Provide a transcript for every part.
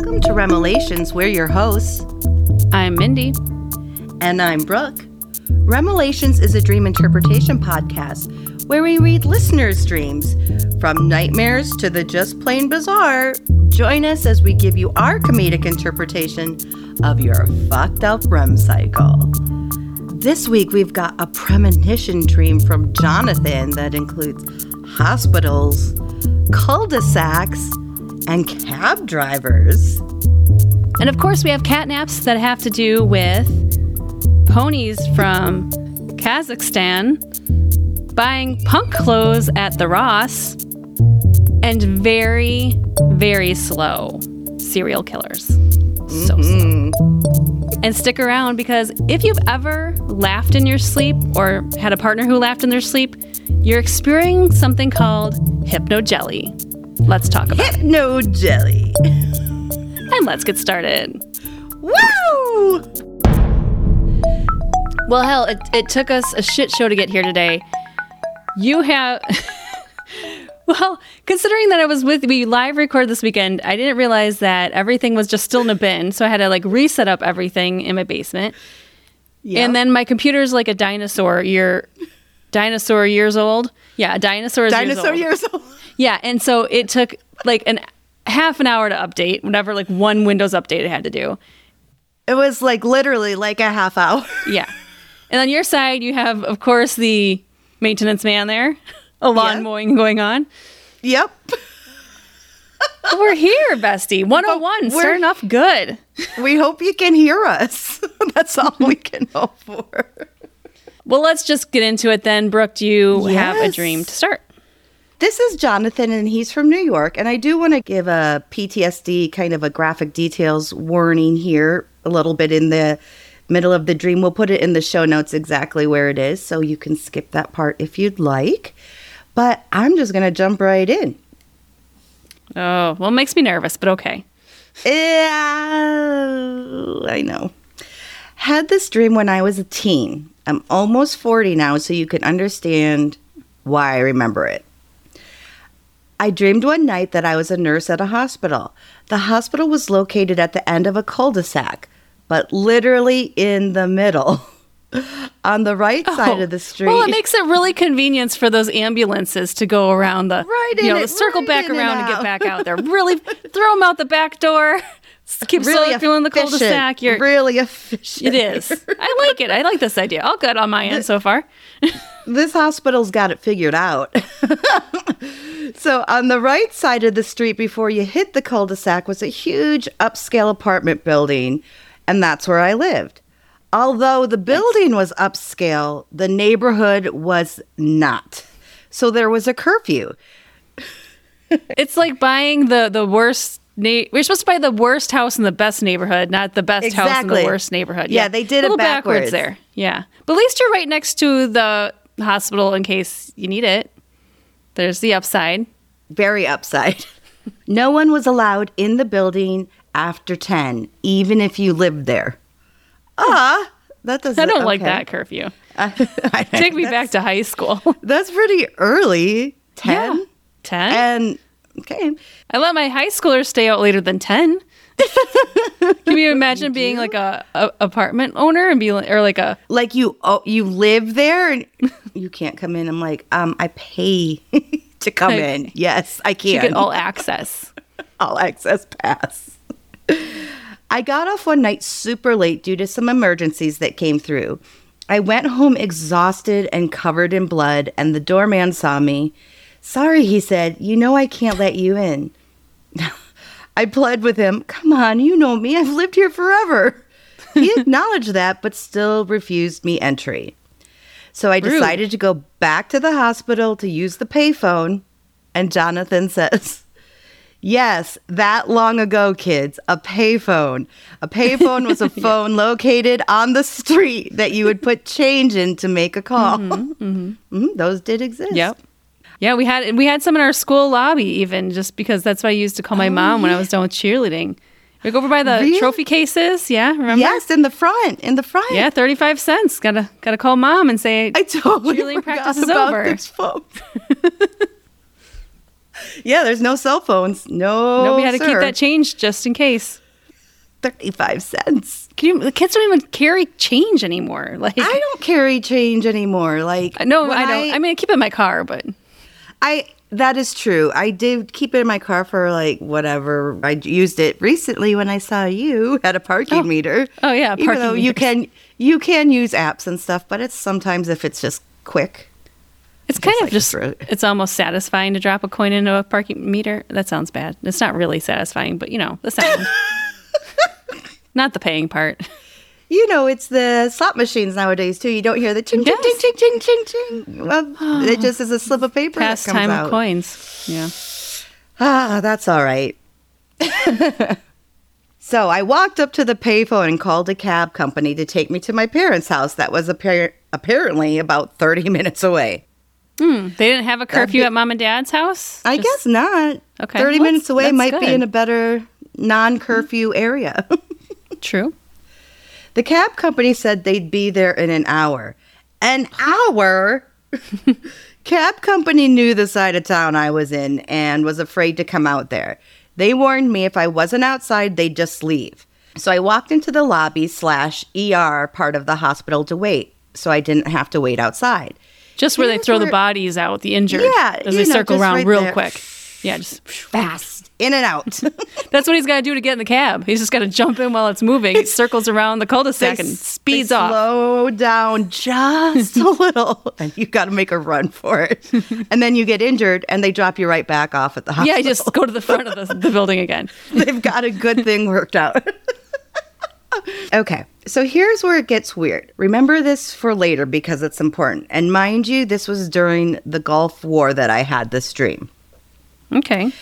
Welcome to Remelations. We're your hosts. I'm Mindy. And I'm Brooke. Remelations is a dream interpretation podcast where we read listeners' dreams. From nightmares to the just plain bizarre, join us as we give you our comedic interpretation of your fucked up REM cycle. This week we've got a premonition dream from Jonathan that includes hospitals, cul-de-sacs, and cab drivers. And of course, we have catnaps that have to do with ponies from Kazakhstan buying punk clothes at the Ross and very, very slow serial killers. So Mm-hmm. slow. And stick around because if you've ever laughed in your sleep or had a partner who laughed in their sleep, you're experiencing something called hypnogely. Let's talk about it. No jelly. And let's get started. Woo! Well, hell, it, it took us a shit show to get here today. You have. well, considering that I was with, we live record this weekend, I didn't realize that everything was just still in a bin. So I had to like reset up everything in my basement. And then my computer's like a dinosaur year. Dinosaur years old. Yeah, a dinosaur is dinosaur years old. years old. Yeah, and so it took like an half an hour to update, whatever like one Windows update it had to do. It was like literally like a half hour. Yeah. And on your side, you have, of course, the maintenance man there, a lawn Yeah. mowing going on. Yep. We're here, bestie. 101, we're- starting off good. We hope you can hear us. That's all we can hope for. Well, let's just get into it then. Brooke, do you have a dream to start? This is Jonathan, and he's from New York. And I do want to give a PTSD kind of a graphic details warning here, a little bit in the middle of the dream. We'll put it in the show notes exactly where it is, so you can skip that part if you'd like. But I'm just going to jump right in. Oh, well, it makes me nervous, but okay. Yeah, I know. Had this dream when I was a teen. I'm almost 40 now, so you can understand why I remember it. I dreamed one night that I was a nurse at a hospital. The hospital was located at the end of a cul de sac, but literally in the middle. On the right oh, side Oh, of the street. Well, it makes it really convenient for those ambulances to go around the, Right you know, it, circle right back and around and, get back out there. Really throw them out the back door. Keep really feeling the cul-de-sac. You're, really efficient. It is. I like it. I like this idea. All good on my end so far. this hospital's got it figured out. so, on the right side of the street before you hit the cul de sac was a huge upscale apartment building, and that's where I lived. Although the building was upscale, the neighborhood was not. So, there was a curfew. It's like buying the the worst. Na- we're supposed to buy the worst house in the best neighborhood, not the best house in the worst neighborhood. Yeah, they did it a little backwards. there. Yeah, but at least you're right next to the hospital in case you need it. There's the upside. Very upside. no one was allowed in the building after 10, even if you lived there. Ah, that doesn't I don't like that curfew. I- Take me back to high school. That's pretty early. 10? Yeah. Ten. And okay. I let my high schoolers stay out later than ten. Can you imagine being like a, a apartment owner and be like, or like a Like you oh, you live there and you can't come in. I'm like, um, I pay to come Like, in. Yes, I can. you get all access. all access pass. I got off one night super late due to some emergencies that came through. I went home exhausted and covered in blood, and the doorman saw me. Sorry, he said, you know I can't let you in. I pled with him, Come on, you know me, I've lived here forever. He acknowledged that, but still refused me entry. So I Rude. decided to go back to the hospital to use the payphone, and Jonathan says, Yes, that long ago, kids, a payphone. A payphone was a phone located on the street that you would put change in to make a call. Mhm, those did exist. Yep. Yeah, we had we had some in our school lobby even just because that's what I used to call my mom when I was done with cheerleading. We go over by the Really? trophy cases. Yeah, remember? Yes, in the front, in the front. Yeah, thirty five cents. Gotta gotta call mom and say I totally Cheerleading practice is about over. this phone. Yeah, there's no cell phones. No, Nobody had to keep that change just in case. 35 cents. Can you, the kids don't even carry change anymore. Like, I don't carry change anymore. Like no, I don't. I, mean, I keep it in my car, but I that is true. I did keep it in my car for like whatever. I used it recently when I saw you at a parking oh. meter. Oh, yeah, even though you can you can use apps and stuff, but it's sometimes if it's just quick. it's kind of like just, it's almost satisfying to drop a coin into a parking meter. That sounds bad. It's not really satisfying, but you know, the sound. not the paying part. You know, it's the slot machines nowadays too. You don't hear the ching ching Yes. ching ching ching ching ching. Well, it just is a slip of paper Pastime of coins. Yeah. Ah, that's all right. so I walked up to the payphone and called a cab company to take me to my parents' house that was appar- apparently about 30 minutes away. They didn't have a curfew be- at mom and dad's house? I Just- guess not. Okay, 30 well, minutes away might be in a better non curfew area. True. The cab company said they'd be there in an hour. An hour? cab company knew the side of town I was in and was afraid to come out there. They warned me if I wasn't outside, they'd just leave. So I walked into the lobby slash ER part of the hospital to wait, so I didn't have to wait outside. Just where they throw the bodies out, the injured. Yeah, As they know, circle around right real there. quick. Yeah, just Fast, in and out. that's what he's got to do to get in the cab. He's just got to jump in while it's moving. It circles around the cul-de-sac and speeds they off. Slow down just a little, and you got to make a run for it. and then you get injured, and they drop you right back off at the hospital. Yeah, just go to the front of the, the building again. they've got a good thing worked out. okay, so here's where it gets weird. Remember this for later because it's important. And mind you, this was during the Gulf War that I had this dream. Okay.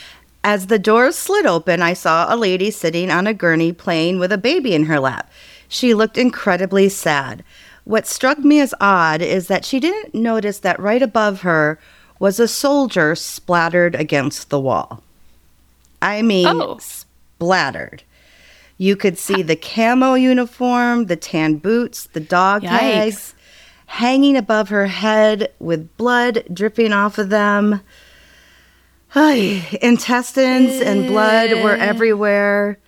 As the doors slid open, I saw a lady sitting on a gurney playing with a baby in her lap. She looked incredibly sad. What struck me as odd is that she didn't notice that right above her was a soldier splattered against the wall. I mean, Oh. splattered. You could see the camo uniform, the tan boots, the dog Yikes. tags hanging above her head with blood dripping off of them. Ay, intestines and blood were eh. everywhere.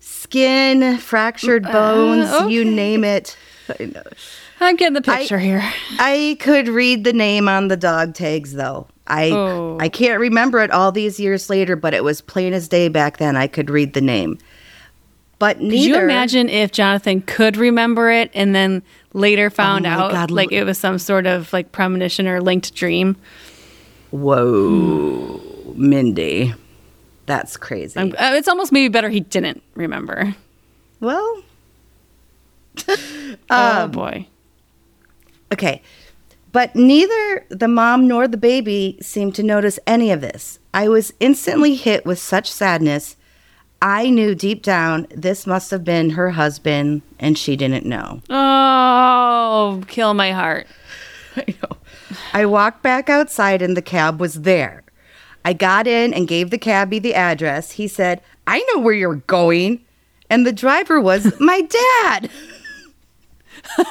Skin, fractured uh, bones, you okay. name it. I. I'm getting the picture here. I could read the name on the dog tags though. I Oh. I can't remember it all these years later, but it was plain as day back then. I could read the name. But neither Could you imagine if Jonathan could remember it and then later found Oh out God, like it was some sort of like premonition or linked dream? Whoa, Mindy. That's crazy. Uh, it's almost maybe better he didn't remember. well, Um, oh boy. Okay. But neither the mom nor the baby seemed to notice any of this. I was instantly hit with such sadness. I knew deep down this must have been her husband, and she didn't know. Oh, kill my heart. I know. I walked back outside, and the cab was there. I got in and gave the cabbie the address. He said, I know where you're going. And the driver was my dad.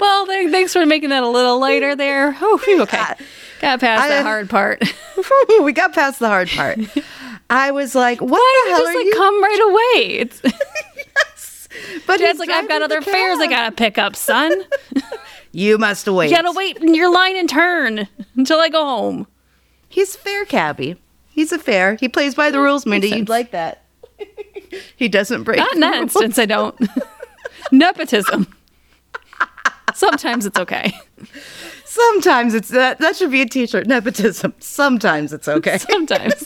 Well, th- thanks for making that a little lighter there. Oh, okay. Got past I- the hard part. we got past the hard part. I was like, what Why the hell just are like you? come right away? It's But Dad's like, I've got other the fares I gotta pick up, son. You must wait. You gotta wait in your line and turn until I go home. He's fair, Cabby. He's a fair. He plays by the rules, Mindy. You'd like that. he doesn't break. Not in the that rules. instance, I don't. Nepotism. Sometimes it's okay. Sometimes it's that. That should be a T-shirt. Nepotism. Sometimes it's okay. Sometimes.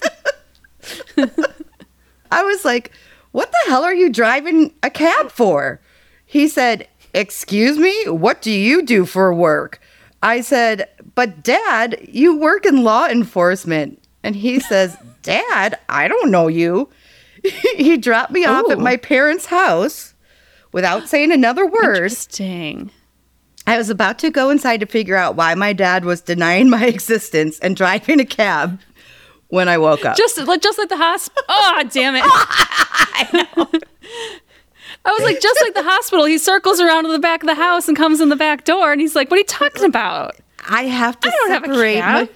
I was like, "What the hell are you driving a cab for?" He said, "Excuse me. What do you do for work?" I said, "But Dad, you work in law enforcement." And he says, "Dad, I don't know you." he dropped me off at my oh. parents' house without saying another word. Interesting. I was about to go inside to figure out why my dad was denying my existence and driving a cab when I woke up. Just like just like the hospital. Oh, damn it. I was like, just like the hospital, he circles around to the back of the house and comes in the back door, and he's like, "What are you talking about?" I have to I don't have a separate my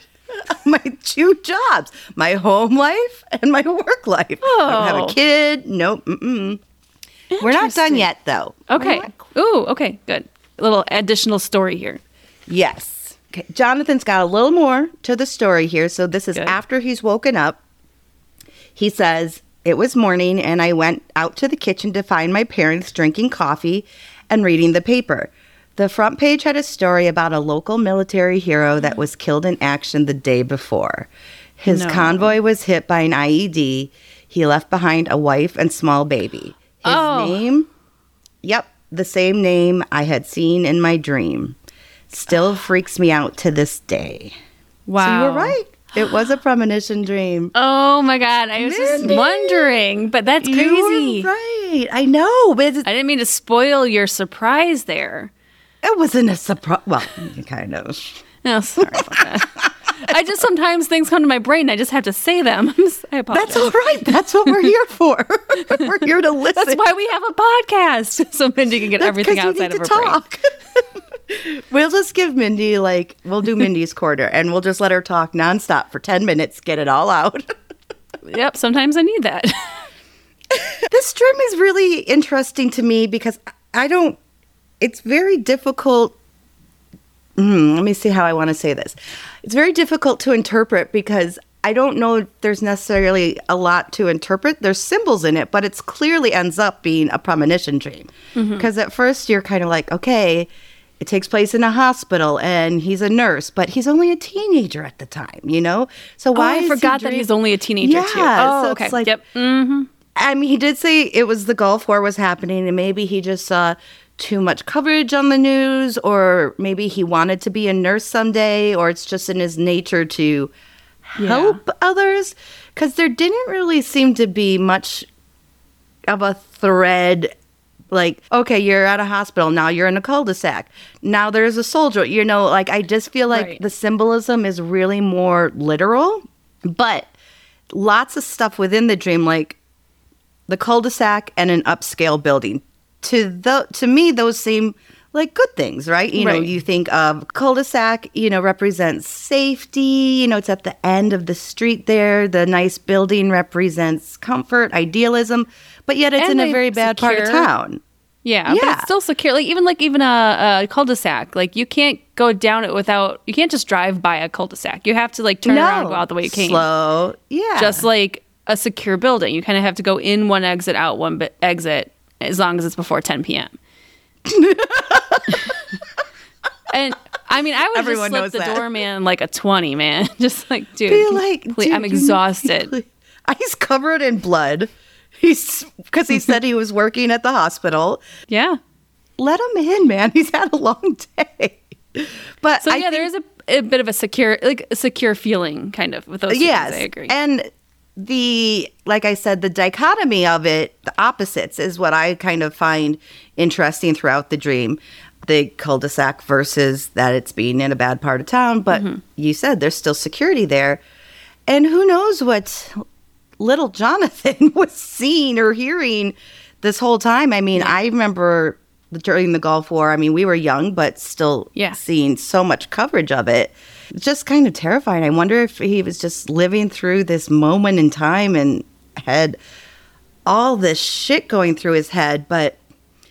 my two jobs, my home life and my work life. I don't have Oh. a kid. Nope. Mm-mm. We're not done yet, though. Okay. Ooh, okay, good. A little additional story here. Yes. Okay. Jonathan's got a little more to the story here. So this is Good. after he's woken up. He says, It was morning, and I went out to the kitchen to find my parents drinking coffee and reading the paper. The front page had a story about a local military hero that was killed in action the day before. His No. convoy was hit by an IED. He left behind a wife and small baby. His Oh. name Yep, the same name I had seen in my dream. Still ah. freaks me out to this day. Wow. So you were right. It was a premonition dream. Oh my god, I was just wondering, but that's You crazy. were right. I know, but I didn't mean to spoil your surprise there. it wasn't a surprise. Well, kind of. No, sorry about that. I just sometimes things come to my brain. I just have to say them. I apologize. That's all right. That's what we're here for. we're here to listen. That's why we have a podcast, so Mindy can get That's everything outside of her to brain. We'll just give Mindy like we'll do Mindy's quarter, and we'll just let her talk nonstop for ten minutes, get it all out. Yep, sometimes I need that. this dream is really interesting to me because I don't. It's very difficult. Hmm, let me see how I want to say this. It's very difficult to interpret because I don't know if there's necessarily a lot to interpret. There's symbols in it, but it's clearly ends up being a premonition dream. Because at first you're kind of like, okay, it takes place in a hospital and he's a nurse, but he's only a teenager at the time, you know? So why oh, I is he forgot that he's only a teenager too. Yeah, Oh, so okay. it's like- yep. Mm-hmm. I mean, he did say it was the Gulf War was happening, and maybe he just saw too much coverage on the news, or maybe he wanted to be a nurse someday, or it's just in his nature to help others. Because there didn't really seem to be much of a thread. Like, okay, you're at a hospital. Now you're in a cul de sac. Now there's a soldier. You know, like, I just feel like Right. the symbolism is really more literal. But lots of stuff within the dream, like the cul-de-sac and an upscale building. To the to me, those seem like good things, right? You know, you think of cul-de-sac, you know, represents safety. You know, it's at the end of the street there. The nice building represents comfort, idealism, but yet it's And in a very bad part of town. Yeah, but it's still secure. Like even like even a, a cul-de-sac, like you can't go down it without. You can't just drive by a cul-de-sac. You have to like turn around, and go out the way you came. Slow, yeah. Just like a secure building, you kind of have to go in one exit, out one exit, as long as it's before 10 p.m. and I mean, I would Everyone just slip the that. doorman like a 20, man. Just like, dude, be like, please- I'm dude, you- exhausted. He's covered in blood. He's because he said he was working at the hospital. yeah. let him in, man. He's had a long day. But So I yeah, there think- is a, a bit of a secure, like a secure feeling, kind of with those. yes, things, I agree. And the like I said, the dichotomy of it, the opposites, is what I kind of find interesting throughout the dream. The cul-de-sac versus that it's being in a bad part of town, but Mm-hmm. you said there's still security there, and who knows what little Jonathan was seeing or hearing this whole time. I mean, I remember during the Gulf War, I mean, we were young, but still Yeah. seeing so much coverage of it. It's just kind of terrifying. I wonder if he was just living through this moment in time and had all this shit going through his head, but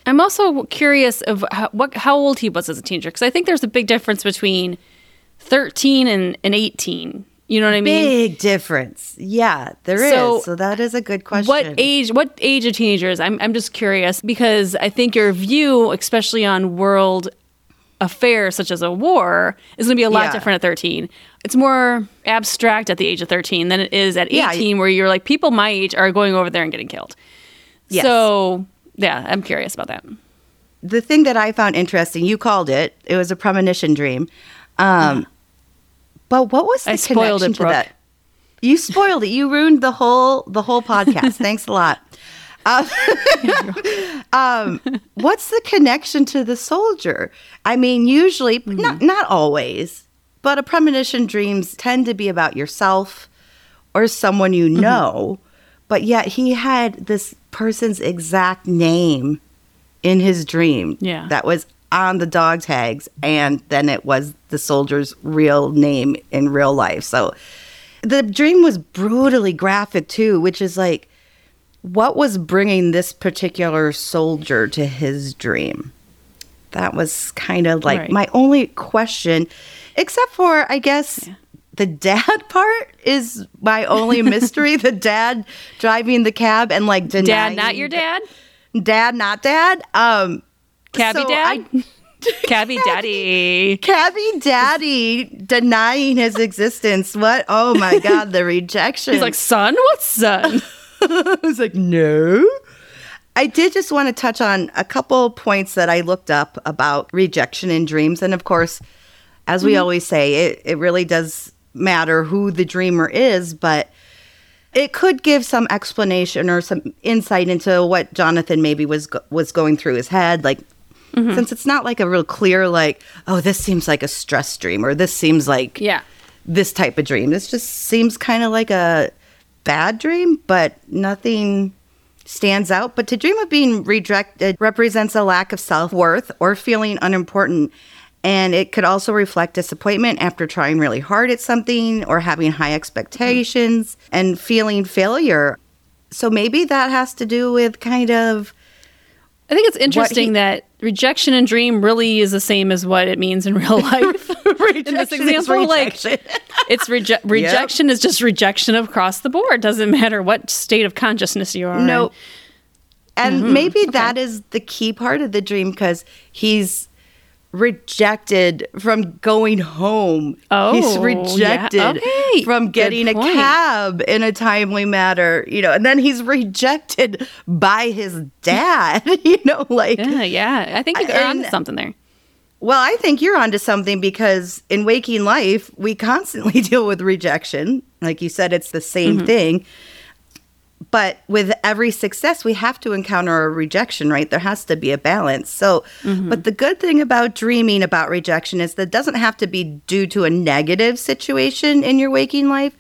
I'm also curious of how, what how old he was as a teenager because I think there's a big difference between 13 and, and 18. You know what I mean? big difference. Yeah, there is. So, so, that is a good question. What age? What age of teenagers? I'm I'm just curious because I think your view, especially on world affairs such as a war, is going to be a lot Yeah. different at 13. It's more abstract at the age of 13 than it is at 18, Yeah. where you're like people my age are going over there and getting killed. Yes. So yeah, I'm curious about that. the thing that I found interesting, you called it, it was a premonition dream. Um, But what was the I spoiled connection it, to that? You spoiled it. You ruined the whole the whole podcast. Thanks a lot. Um, um, what's the connection to the soldier? I mean, usually, not not always, but a premonition dreams tend to be about yourself or someone you know. But yet, he had this person's exact name in his dream. Yeah. that was on the dog tags, and then it was the soldier's real name in real life. So the dream was brutally graphic too, which is like, what was bringing this particular soldier to his dream? That was kind of like Right. my only question, except for, I guess. The dad part is my only mystery. the dad driving the cab and like denying Dad, not your dad? dad, not dad. Um, Cabby so dad? I- Cabby daddy. Cabby daddy denying his existence. What? Oh my God, the rejection. He's like, son? What son? I was like, no. I did just want to touch on a couple points that I looked up about rejection in dreams. And of course, as we mm-hmm. always say, it, it really does matter who the dreamer is, but it could give some explanation or some insight into what Jonathan maybe was go- was going through his head. Like, Mm-hmm. since it's not like a real clear, like, oh, this seems like a stress dream or this seems like Yeah. this type of dream. This just seems kind of like a bad dream, but nothing stands out. But to dream of being rejected represents a lack of self worth or feeling unimportant. And it could also reflect disappointment after trying really hard at something or having high expectations mm-hmm. and feeling failure. So maybe that has to do with kind of I think it's interesting he- that rejection and dream really is the same as what it means in real life. in this Rejection example, like it's reje- rejection is just rejection across the board. Doesn't matter what state of consciousness you are. in. No. And Mm-hmm. maybe that is the key part of the dream because he's rejected from going home. Oh, he's yeah. rejected Okay. from getting a cab in a timely manner, you know, and then he's rejected by his dad, you know, like Yeah, yeah. I think you're And- something there. well, I think you're onto something because in waking life, we constantly deal with rejection. Like you said, it's the same Mm-hmm. thing. But with every success, we have to encounter a rejection, right? There has to be a balance. So, Mm-hmm. but the good thing about dreaming about rejection is that it doesn't have to be due to a negative situation in your waking life.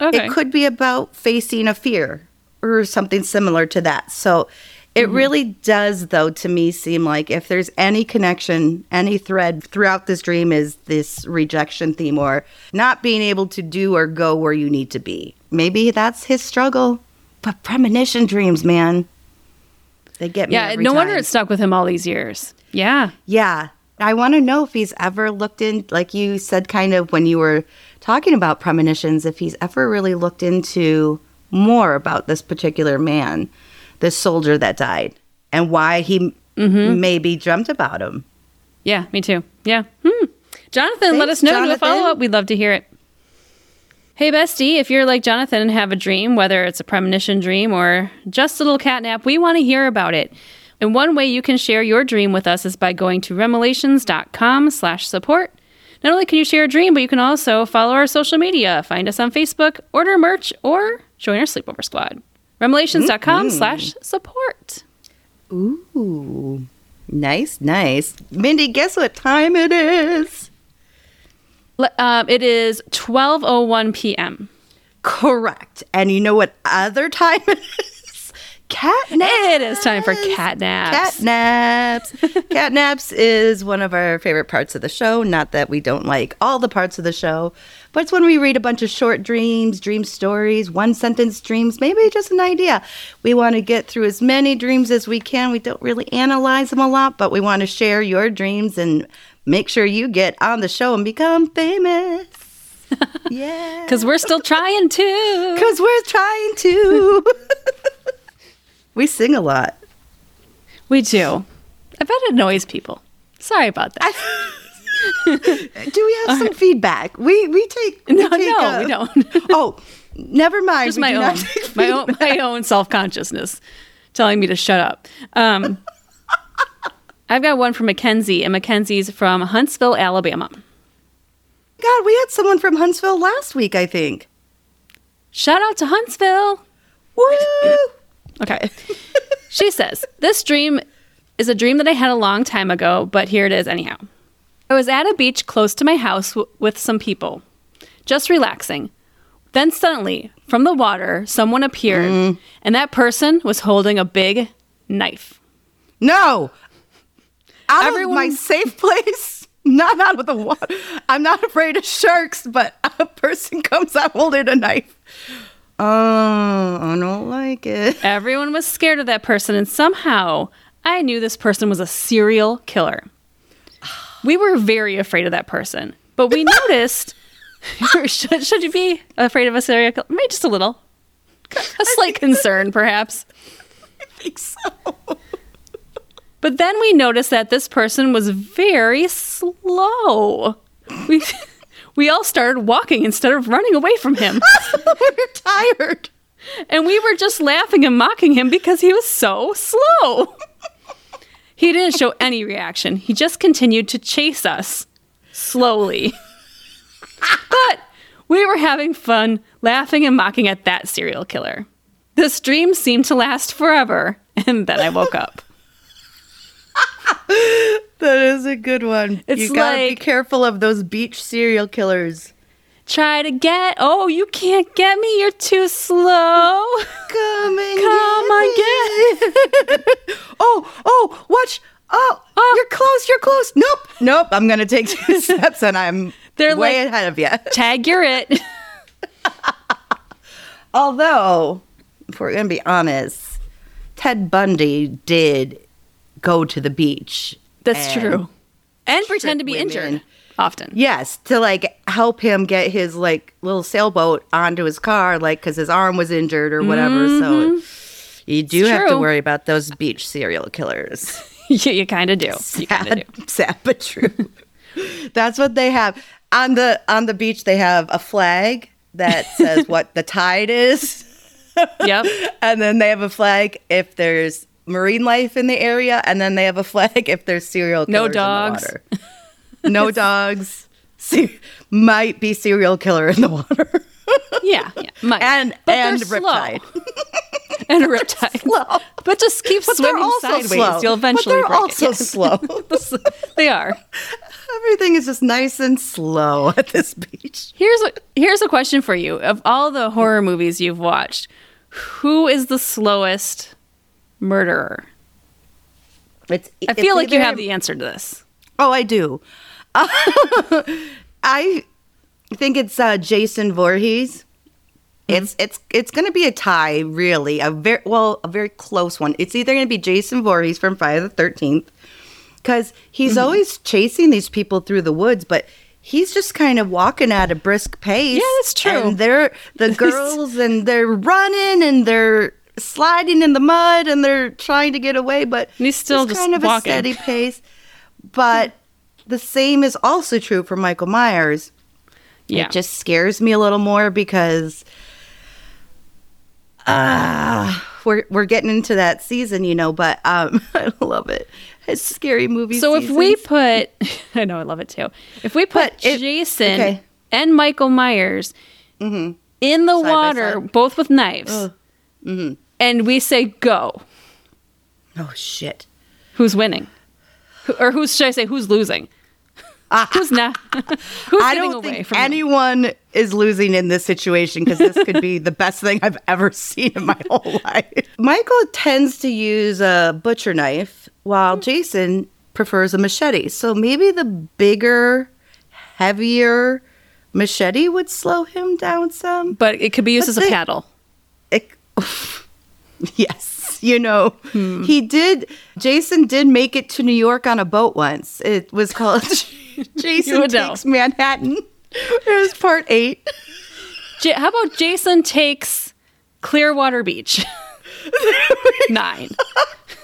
Okay. It could be about facing a fear or something similar to that. So it Mm-hmm. really does, though, to me, seem like if there's any connection, any thread throughout this dream is this rejection theme or not being able to do or go where you need to be. Maybe that's his struggle. But premonition dreams, man, they get me. yeah, no wonder time. it stuck with him all these years. Yeah. Yeah. I want to know if he's ever looked in, like you said, kind of when you were talking about premonitions, if he's ever really looked into more about this particular man, this soldier that died, and why he Mm-hmm. maybe dreamt about him. Yeah, me too. Yeah. Hmm. Jonathan, let us know. Do a follow up. We'd love to hear it. Hey, bestie, if you're like Jonathan and have a dream, whether it's a premonition dream or just a little cat nap, we want to hear about it. And one way you can share your dream with us is by going to remelations.com slash support. Not only can you share a dream, but you can also follow our social media, find us on Facebook, order merch, or join our sleepover squad. Remelations.com mm-hmm. slash support. Ooh, nice, nice. Mindy, guess what time it is? Um, it is 12.01 p.m. Correct. And you know what other time it is? Cat naps. It is time for cat naps. Cat naps. cat naps is one of our favorite parts of the show. Not that we don't like all the parts of the show, but it's when we read a bunch of short dreams, dream stories, one sentence dreams, maybe just an idea. We want to get through as many dreams as we can. We don't really analyze them a lot, but we want to share your dreams and make sure you get on the show and become famous. yeah. Because we're still trying to. Because we're trying to. we sing a lot. We do. I bet it annoys people. Sorry about that. Do we have some feedback? We we take we No, take, no, uh, we don't. oh, never mind. Just my own, my own, my own self consciousness telling me to shut up. Um, I've got one from Mackenzie, and Mackenzie's from Huntsville, Alabama. God, we had someone from Huntsville last week. I think. Shout out to Huntsville. Woo! Okay. she says, This dream is a dream that I had a long time ago, but here it is anyhow. I was at a beach close to my house w- with some people, just relaxing. Then suddenly, from the water, someone appeared, mm. and that person was holding a big knife. No. Out Everyone- of my safe place. Not out of the water. I'm not afraid of sharks, but a person comes out holding a knife. Oh, I don't like it. Everyone was scared of that person, and somehow I knew this person was a serial killer. We were very afraid of that person, but we noticed. should, should you be afraid of a serial killer? Maybe just a little. A slight concern, perhaps. I think so. But then we noticed that this person was very slow. We, we all started walking instead of running away from him. We're tired. And we were just laughing and mocking him because he was so slow. He didn't show any reaction. He just continued to chase us slowly. but we were having fun laughing and mocking at that serial killer. This dream seemed to last forever, and then I woke up. That is a good one. It's you gotta be careful of those beach serial killers. Try to get, oh, you can't get me, you're too slow. Come and Come get me. oh, oh, watch. Oh, Oh. you're close. You're close. Nope, nope. I'm gonna take two steps, and I'm They're way like- ahead of you. Tag, you're it. Although, if we're gonna be honest, Ted Bundy did go to the beach. That's true. And pretend to be women. injured often. Yes, to like help him get his like little sailboat onto his car, like because his arm was injured or whatever. So mm-hmm. you do It's have to worry about those beach serial killers. you you kind of do. You kind of do. Sad but true. That's what they have on the on the beach. They have a flag that says what the tide is, Yep. and then they have a flag if there's marine life in the area, and then they have a flag if there's serial No killers in the dogs. water. no dogs. Se- might be serial killer in the water. Yeah. yeah. Might. and But and riptide. and a riptide. Slow. But just keep But swimming also sideways. slow. You'll eventually but they're also it. slow. They are. Everything is just nice and slow at this beach. Here's a here's a question for you. Of all the horror movies you've watched, who is the slowest murderer? It's, I feel like you have the answer to this. Oh, I do. I think it's uh, Jason Voorhees. It's it's it's going to be a tie, really. A very well, a very close one. It's either going to be Jason Voorhees from Friday the Thirteenth, because he's always chasing these people through the woods, but he's just kind of walking at a brisk pace. Yeah, that's true. And they're the girls, and they're running, and they're sliding in the mud, and they're trying to get away, but And he's still it's just kind of walking. a steady pace. But the same is also true for Michael Myers. Yeah. It just scares me a little more because ah, we're we're getting into that season, you know, but um I love it. It's scary movie so if we put I know I love it too. If we put Jason okay. and Michael Myers in the Mm-hmm. by water, side. both with knives, mm-hmm. And we say go, Oh shit. who's winning? Who, or who's should I say who's losing? Ah. who's not? who's I don't think anyone is losing in this situation because this could be the best thing I've ever seen in my whole life. Michael tends to use a butcher knife while hmm. Jason prefers a machete. So maybe the bigger, heavier machete would slow him down some. But it could be used But as a paddle. It, yes, you know, hmm. he did. Jason did make it to New York on a boat once. It was called Jason would know. Takes Manhattan. It was part eight. J- how about Jason takes Clearwater Beach? Nine.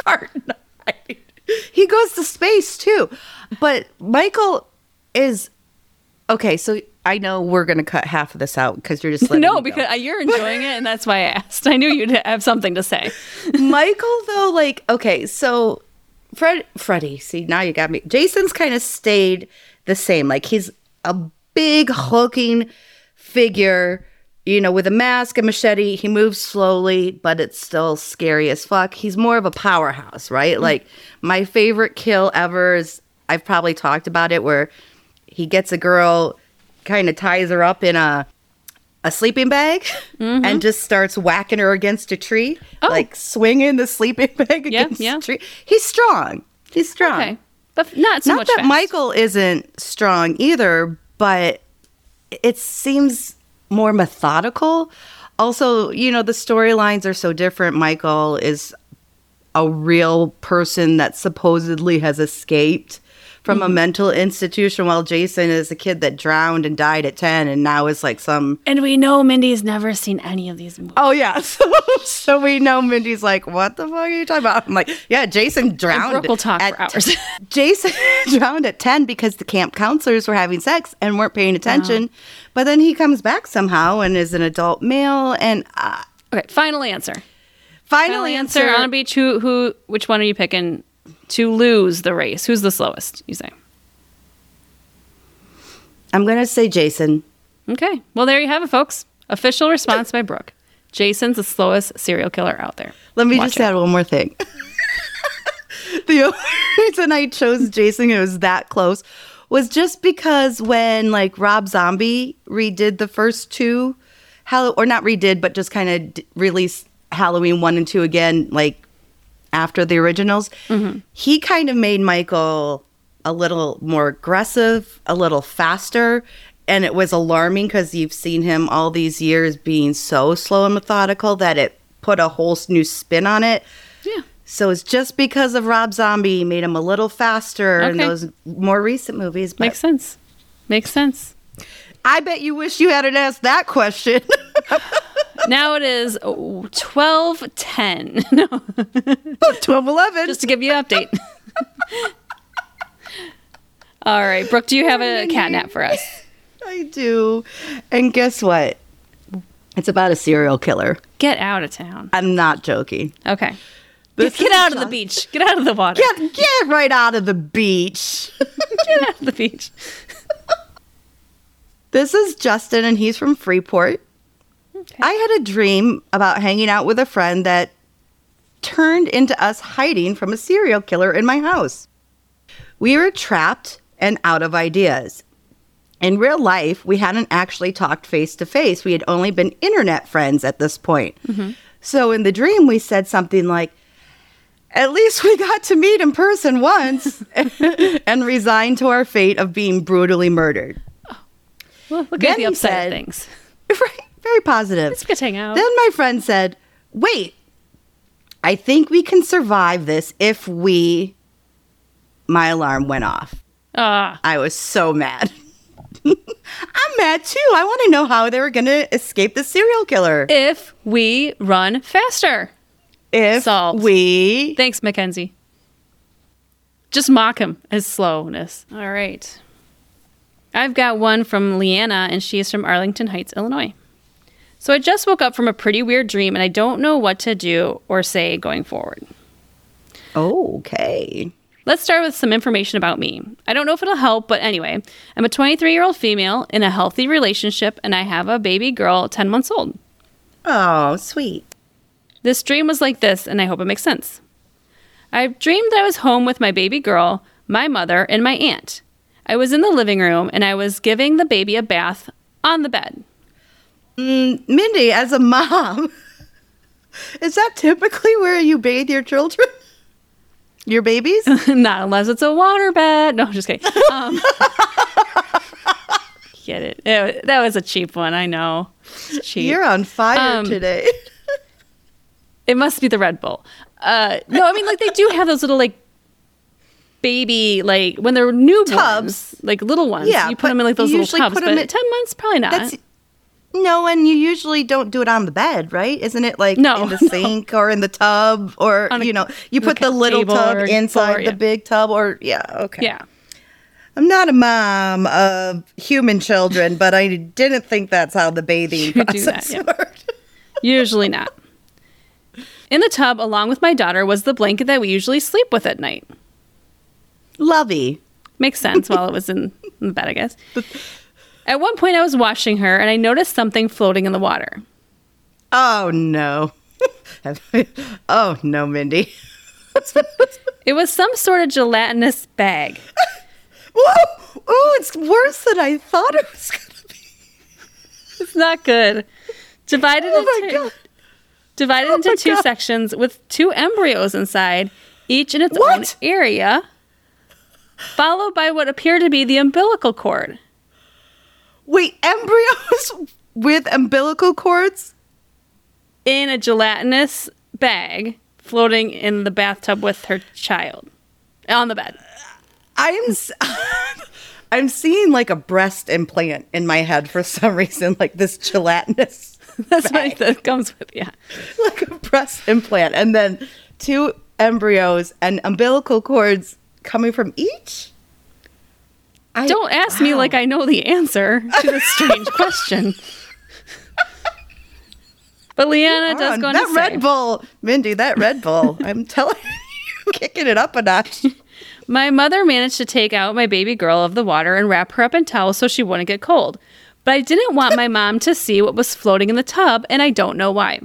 Part nine. He goes to space too. But Michael is okay. So I know we're going to cut half of this out because you're just No, because uh, you're enjoying it, and that's why I asked. I knew you'd have something to say. Michael though, like okay, so Fred, Freddie. See, now you got me. Jason's kind of stayed the same. Like he's a big hulking figure, you know, with a mask and machete. He moves slowly, but it's still scary as fuck. He's more of a powerhouse, right? Like my favorite kill ever is I've probably talked about it, where he gets a girl, kind of ties her up in a a sleeping bag and just starts whacking her against a tree, Mm-hmm. Oh. like swinging the sleeping bag Yeah, against yeah. a tree. He's strong. He's strong. Okay. but not so Not much that fast. Michael isn't strong either, but it seems more methodical. Also, you know, the storylines are so different. Michael is a real person that supposedly has escaped from Mm-hmm. a mental institution while Jason is a kid that drowned and died at 10 and now is like some And we know Mindy's never seen any of these movies. Oh yeah. So, so we know Mindy's like, what the fuck are you talking about? I'm like, yeah, Jason drowned. Brooke will talk at for hours. Jason drowned at 10 because the camp counselors were having sex and weren't paying attention. But then he comes back somehow and is an adult male. And uh, Okay, final answer. final, Final answer. answer on a beach. Who, who, which one are you picking to lose the race? Who's the slowest? You say. I'm going to say Jason. Okay. Well, there you have it, folks. Official response by Brooke. Jason's the slowest serial killer out there. Let me Watch just it. add one more thing. the only reason I chose Jason, it was that close, was just because when like Rob Zombie redid the first two, Hall- or not redid, but just kind of d- released Halloween one and two again, like after the originals, mm-hmm. he kind of made Michael a little more aggressive, a little faster. And it was alarming because you've seen him all these years being so slow and methodical that it put a whole new spin on it. Yeah. So it's just because of Rob Zombie made him a little faster in those more recent movies. But Makes sense. Makes sense. I bet you wish you hadn't asked that question. Now it is 12 10. No, 12 11. just to give you an update. All right. Brooke, do you have a cat nap for us? I do. And guess what? It's about a serial killer. Get out of town. I'm not joking. Okay. This Get is out of the beach. Get out of the water. Get, get right out of the beach. Get out of the beach. This is Justin, and he's from Freeport. Okay. I had a dream about hanging out with a friend that turned into us hiding from a serial killer in my house. We were trapped and out of ideas. In real life, we hadn't actually talked face to face. We had only been internet friends at this point. Mm-hmm. So in the dream, we said something like, at least we got to meet in person once and resign to our fate of being brutally murdered. Oh. Well, look Then at the upside said- of things. Right, very positive. Let's get hang out. Then my friend said, Wait, I think we can survive this if we. My alarm went off. Ah, I was so mad. I'm mad too. I want to know how they were going to escape the serial killer. if we run faster. If solved. we. Thanks, Mackenzie. Just mock him his slowness. All right. I've got one from Leanna, and she is from Arlington Heights, Illinois. So I just woke up from a pretty weird dream, and I don't know what to do or say going forward. Okay. Let's start with some information about me. I don't know if it'll help, but anyway, I'm a 23 year old female in a healthy relationship, and I have a baby girl 10 months old. Oh, sweet. This dream was like this, and I hope it makes sense. I dreamed that I was home with my baby girl, my mother, and my aunt. I was in the living room and I was giving the baby a bath on the bed. Mm, Mindy, as a mom, is that typically where you bathe your children? Your babies? Not unless it's a water bed. No, I'm just kidding. Um, get it. It- That was a cheap one. I know. It's cheap. You're on fire Um, today. It must be the Red Bull. Uh, no, I mean like they do have those little like baby like when they're new Tubs. like little ones. Yeah, you put them in like those little tubs. put But at in- ten months, probably not. No, and you usually don't do it on the bed, right? Isn't it like No, in the no. sink or in the tub, or a- you know, you put the little tub inside floor, the yeah. big tub, or yeah, okay. yeah. I'm not a mom of human children, but I didn't think that's how the bathing You that, process yeah. worked. Usually not. In the tub, along with my daughter, was the blanket that we usually sleep with at night. Lovey. Makes sense while it was in, in the bed, I guess. At one point, I was washing her and I noticed something floating in the water. Oh no. oh no, Mindy. It was some sort of gelatinous bag. Whoa! Oh, it's worse than I thought it was gonna be. It's not good. Divided Oh my into god. divided Oh into two God. sections with two embryos inside, each in its own area. followed by what appeared to be the umbilical cord. Wait, embryos with umbilical cords? in a gelatinous bag floating in the bathtub with her child on the bed. I'm I'm seeing like a breast implant in my head for some reason, like this gelatinous, That's what that comes with, yeah. like a breast implant, and then two embryos and umbilical cords coming from each. I, Don't ask me like I know the answer to this strange question. But Leanna does go on that Red say, Bull, Mindy, that Red Bull. I'm telling you, kicking it up a notch. My mother managed to take out my baby girl of the water and wrap her up in towels so she wouldn't get cold. But I didn't want my mom to see what was floating in the tub, and I don't know why.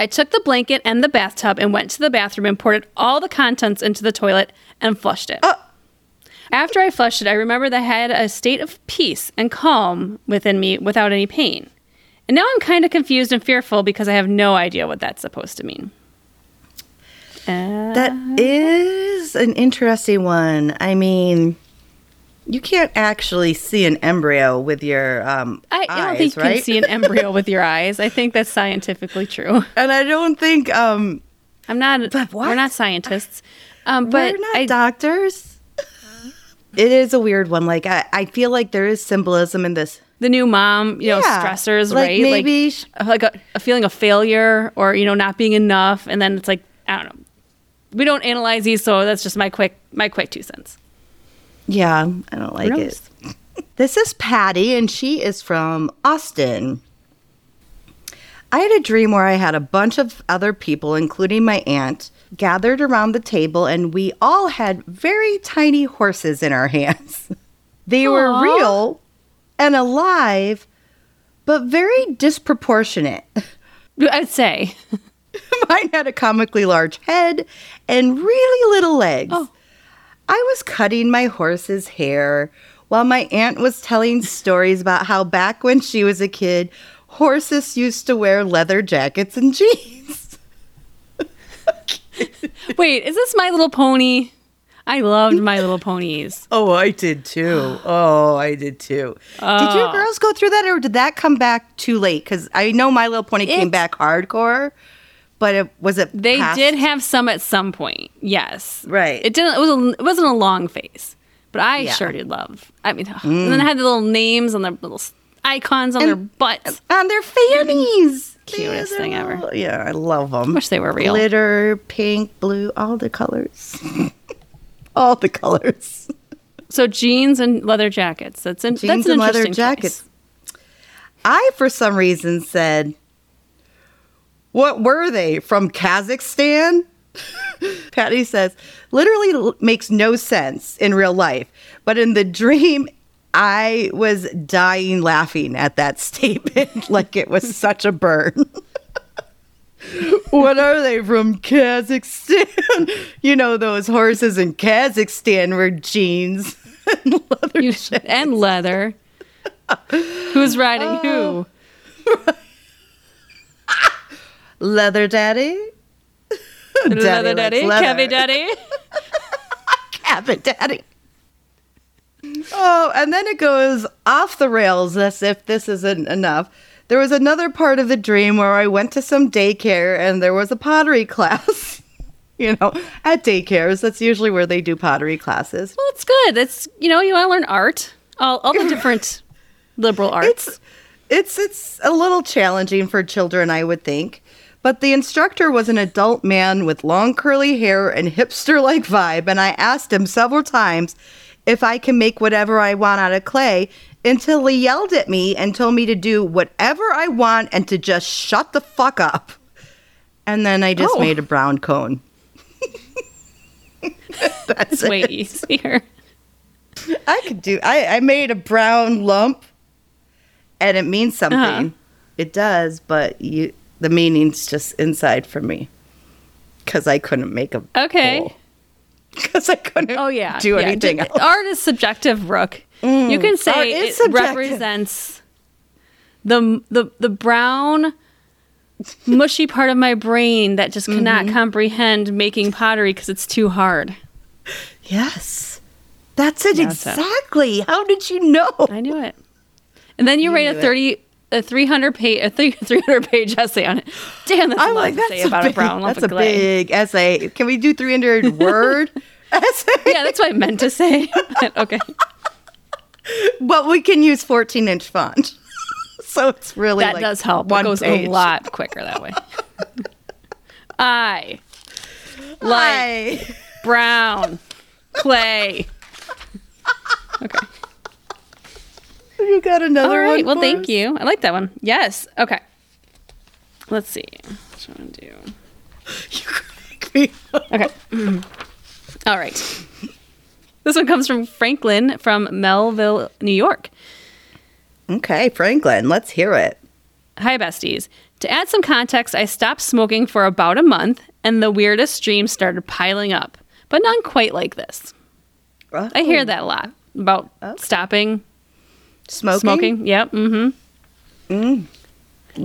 I took the blanket and the bathtub and went to the bathroom and poured all the contents into the toilet and flushed it. Oh. After I flushed it, I remembered that I had a state of peace and calm within me without any pain. And now I'm kind of confused and fearful because I have no idea what that's supposed to mean. Uh, That is an interesting one. I mean, you can't actually see an embryo with your um, I, I don't eyes, think you right? can see an embryo with your eyes. I think that's scientifically true. and I don't think um, I'm not. But what? We're not scientists. Um, but we're not I, doctors. It is a weird one. Like I, I feel like there is symbolism in this. the new mom, you know, Yeah, stressors, like right? maybe like, uh, like a, a feeling of failure or you know not being enough, and then it's like I don't know. We don't analyze these, so that's just my quick my quick two cents. Yeah, I don't like it. This is Patty, and she is from Austin. I had a dream where I had a bunch of other people, including my aunt, gathered around the table, and we all had very tiny horses in our hands. They were real and alive, but very disproportionate. I'd say. Mine had a comically large head and really little legs. Oh. I was cutting my horse's hair while my aunt was telling stories about how back when she was a kid, horses used to wear leather jackets and jeans. Wait, is this My Little Pony? I loved My Little Ponies. Oh, I did too. Oh, I did too. Did you Oh. girls go through that or did that come back too late? Because I know My Little Pony came back hardcore, but it was it They past- did have some at some point. Yes. Right. It didn't. It was. A, it wasn't a long phase, but I Yeah. Mm. sure did love. I mean, and then it had the little names on their little icons on their butts. on their fannies. Cutest thing ever. Yeah, I love them. Wish they were real. Glitter, pink, blue, all the colors. all the colors. So jeans and leather jackets. That's an, Jeans that's an and leather interesting jackets. choice. I, for some reason, said, What were they? From Kazakhstan? Patty says, literally makes no sense in real life. But in the dream, I was dying laughing at that statement like it was such a burn. what are they from Kazakhstan? you know, those horses in Kazakhstan were jeans and leather You- and leather. Who's riding who? Oh, leather daddy? leather daddy, leather. cabbie daddy. Cabot daddy. Oh, and then it goes off the rails as if this isn't enough. There was another part of the dream where I went to some daycare and there was a pottery class. you know, at daycares, that's usually where they do pottery classes. Well, it's good. It's you know you want to learn art, all all the different liberal arts. It's it's it's a little challenging for children, I would think. But the instructor was an adult man with long curly hair and hipster-like vibe, and I asked him several times if I can make whatever I want out of clay until he yelled at me and told me to do whatever I want and to just shut the fuck up. And then I just Oh. made a brown cone. That's way easier. I could do. I I made a brown lump, and it means something. Uh-huh. It does, but you the meaning's just inside for me because I couldn't make a Okay. Because I couldn't. Oh yeah. do yeah. anything else. Art is subjective, Brooke. you can say it subjective. represents the the the brown mushy part of my brain that just cannot Mm-hmm. comprehend making pottery because it's too hard. Yes, That's it That's it. exactly. How did you know? I knew it. And then you, write a 30 a 300 page a 300 page essay on it. Damn, that's a I'm lot like, to say a about big, a brown lump That's a clay. big essay. Can we do 300 word essay? Yeah, that's what I meant to say. okay. But we can use 14 inch font. so it's really That like does help. It goes page. a lot quicker that way. I like Hi. brown clay. Okay. You got another All right. one. Well, thank us? you. I like that one. Yes. Okay. Let's see. What should I do? You crack me up. Okay. All right. This one comes from Franklin from Melville, New York. Okay, Franklin, let's hear it. Hi, besties. To add some context, I stopped smoking for about a month, and the weirdest dreams started piling up, but none quite like this. I hear that a lot about stopping smoking. smoking. Yep. Mm-hmm. Mm.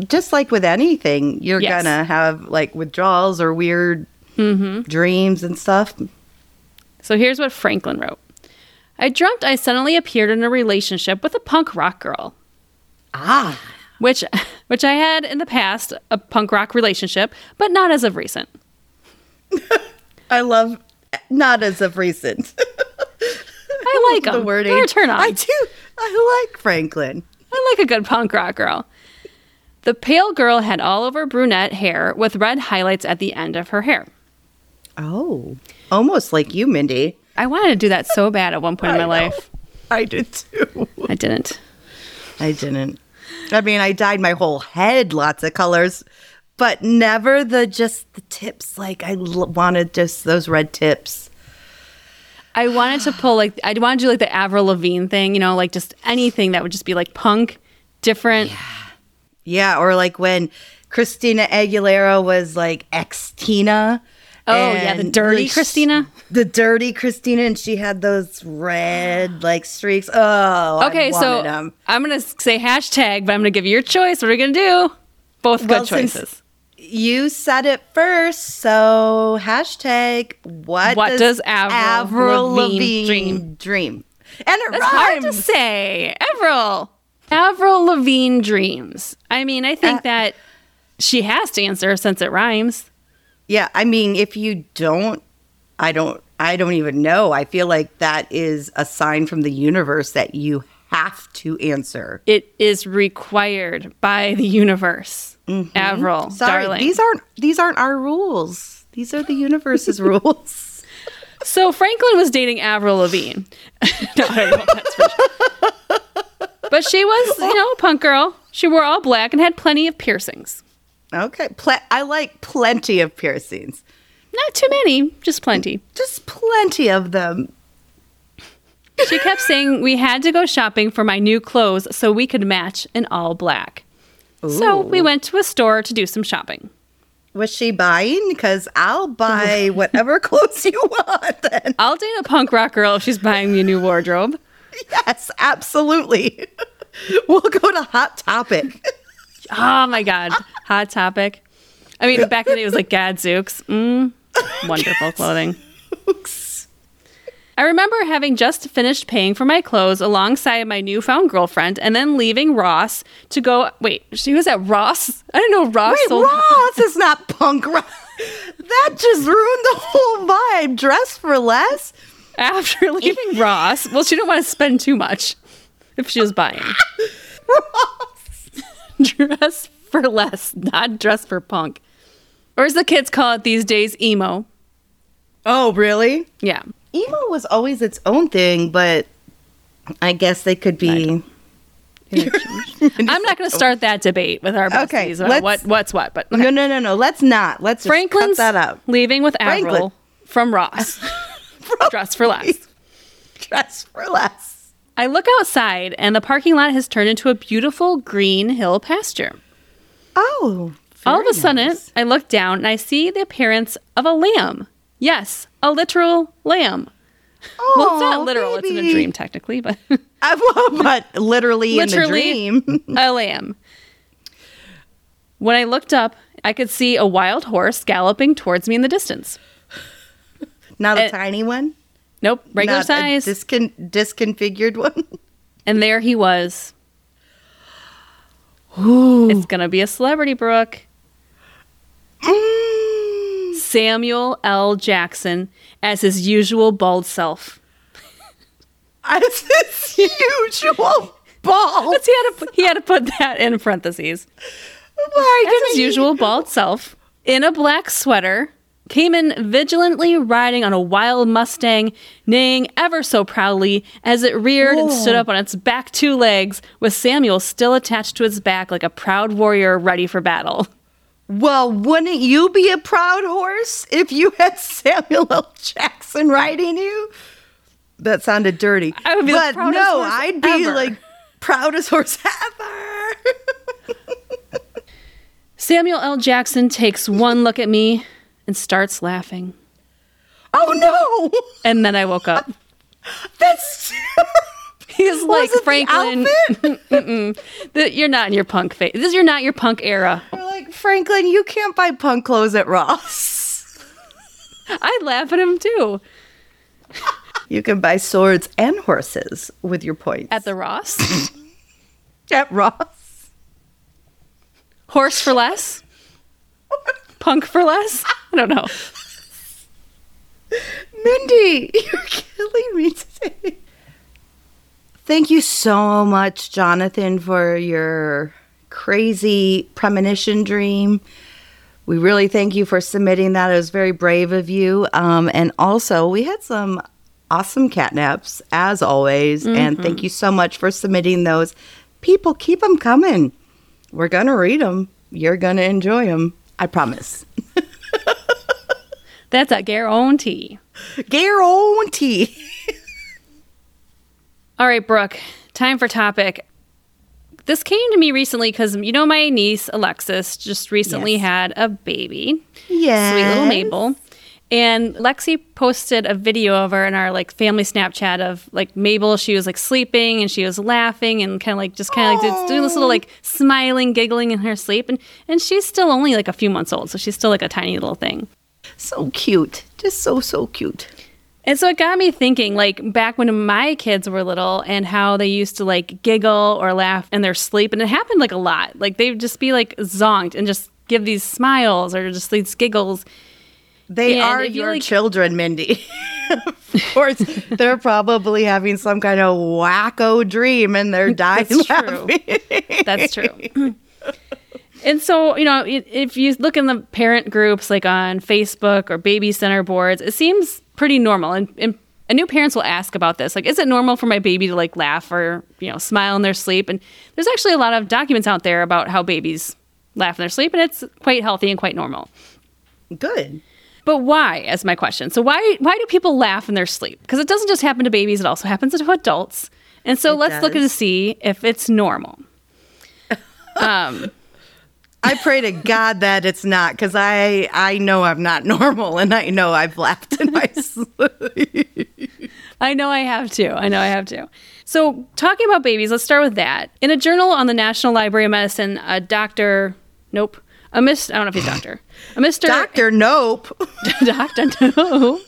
Just like with anything, you're Yes. gonna have like withdrawals or weird Mm-hmm. dreams and stuff. So here's what Franklin wrote. I dreamt I suddenly appeared in a relationship with a punk rock girl, Ah, which which I had in the past a punk rock relationship, but not as of recent. I love. Not as of recent. I like the them. wording. They're turn on. I do. I like Franklin. I like a good punk rock girl. The pale girl had all over brunette hair with red highlights at the end of her hair. Oh, almost like you, Mindy. I wanted to do that so bad at one point in my life. I did too. I didn't. I didn't. I mean, I dyed my whole head lots of colors, but never the just the tips. Like I l- wanted just those red tips. I wanted to pull like I wanted to do like the Avril Lavigne thing, you know, like just anything that would just be like punk, different. Yeah, or like when Christina Aguilera was like Xtina. Oh yeah, the dirty Christina. The dirty Christina, and she had those red like streaks. Oh, Okay, so wanted 'em. I'm gonna say hashtag, but I'm gonna give you your choice. What are we gonna do? Both Well, good choices. You said it first, so hashtag what, What does Avril Lavigne dream? dream? And it That's hard to say. Avril. Avril Lavigne dreams. I mean, I think Uh, that she has to answer since it rhymes. Yeah, I mean, if you don't, I don't, I don't even know. I feel like that is a sign from the universe that you have to answer. It is required by the universe. Avril, Mm-hmm. Sorry, darling. these aren't these aren't our rules. These are the universe's rules. so Franklin was dating Avril Lavigne. no, I don't know that's for sure. But she was, you know, a punk girl. She wore all black and had plenty of piercings. Okay, Ple- I like plenty of piercings. Not too many, just plenty. Just plenty of them. She kept saying we had to go shopping for my new clothes so we could match in all black. So we went to a store to do some shopping. Was she buying? Because I'll buy whatever clothes you want. Then I'll date a punk rock girl if she's buying me a new wardrobe. yes, absolutely. We'll go to Hot Topic. Oh my God. Hot topic. I mean, back in the day, it was like Gadzooks. Mm, wonderful clothing. I remember having just finished paying for my clothes alongside my newfound girlfriend and then leaving Ross to go. Wait, she was at Ross? I didn't know Ross Wait, sold. Ross is not punk rock. That just ruined the whole vibe. Dress for less. After leaving Ross, well, she didn't want to spend too much if she was buying. Ross. dress for less, not dress for punk. Or as the kids call it these days, emo. Oh, really? Yeah. Emo was always its own thing, but I guess they could be. I'm not going to start that debate with our besties Okay, about what what's what, but No, no, no, no. Let's not. Let's just Franklin's cut that out. leaving with Franklin. From Ross. Dress for less. Dress for less. I look outside and the parking lot has turned into a beautiful green hill pasture. Oh. All of a sudden, nice. I look down and I see the appearance of a lamb. Yes, a literal lamb. Oh, well, it's not literal, it's in a dream technically, but Uh, well, but literally, Literally. in the dream. a lamb. When I looked up, I could see a wild horse galloping towards me in the distance. Not a Uh, tiny one. Nope, regular Not a size. discon- disconfigured one. and there he was. It's gonna be a celebrity, Brooke. Mm. Samuel L. Jackson as his usual bald self. As his usual. But he had to he had to put that in parentheses. Why As his usual bald self, in a black sweater, came in vigilantly riding on a wild Mustang, neighing ever so proudly as it reared and stood up on its back two legs, with Samuel still attached to its back like a proud warrior ready for battle. Well, wouldn't you be a proud horse if you had Samuel L. Jackson riding you? That sounded dirty. I would be the but proudest no, horse I'd be ever. like proudest horse ever. Samuel L. Jackson takes one look at me and starts laughing. oh no, And then I woke up. that's He's like Franklin. The- you're not in your punk phase. This you're not your punk era. You're like Franklin. You can't buy punk clothes at Ross. I laugh at him too. You can buy swords and horses with your points At the Ross. at Ross. Horse for less? Punk for less? I don't know. Mindy, you're killing me today. Thank you so much, Jonathan, for your crazy premonition dream. We really thank you for submitting that. It was very brave of you. Um, and also, we had some awesome catnaps, as always. And thank you so much for submitting those. People, keep them coming. We're going to read them. You're going to enjoy them. I promise. That's a guarantee. Guarantee. All right, Brooke, time for topic. This came to me recently because you know my niece Alexis just recently Yes. had a baby, Yeah. sweet little Mabel, and Lexi posted a video of her in our like family Snapchat of like Mabel. She was like sleeping and she was laughing and kind of like just kind of like doing this little like smiling, giggling in her sleep, and and she's still only like a few months old, so she's still like a tiny little thing. So cute. Just so, so cute. And so it got me thinking, like back when my kids were little, and how they used to like giggle or laugh in their sleep, and it happened like a lot. Like they'd just be like zonked and just give these smiles or just these giggles. They And are your like- children, Mindy. of course, they're probably having some kind of wacko dream and they're dying That's true. laughing. That's true. And so, you know, if you look in the parent groups like on Facebook or baby center boards, it seems pretty normal. And, and, and new parents will ask about this. Like, is it normal for my baby to like laugh or, you know, smile in their sleep? And there's actually a lot of documents out there about how babies laugh in their sleep, and it's quite healthy and quite normal. Good. But why is my question. So why why do people laugh in their sleep? Because it doesn't just happen to babies, it also happens to adults. And so It let's look does. and see if it's normal. Um I pray to God that it's not because I I know I'm not normal and I know I've laughed in my sleep. I know I have to. I know I have to. So, talking about babies, let's start with that. In a journal on the National Library of Medicine, a doctor, nope, a miss, I don't know if he's a doctor, a Mr. Doctor, nope. doctor, no,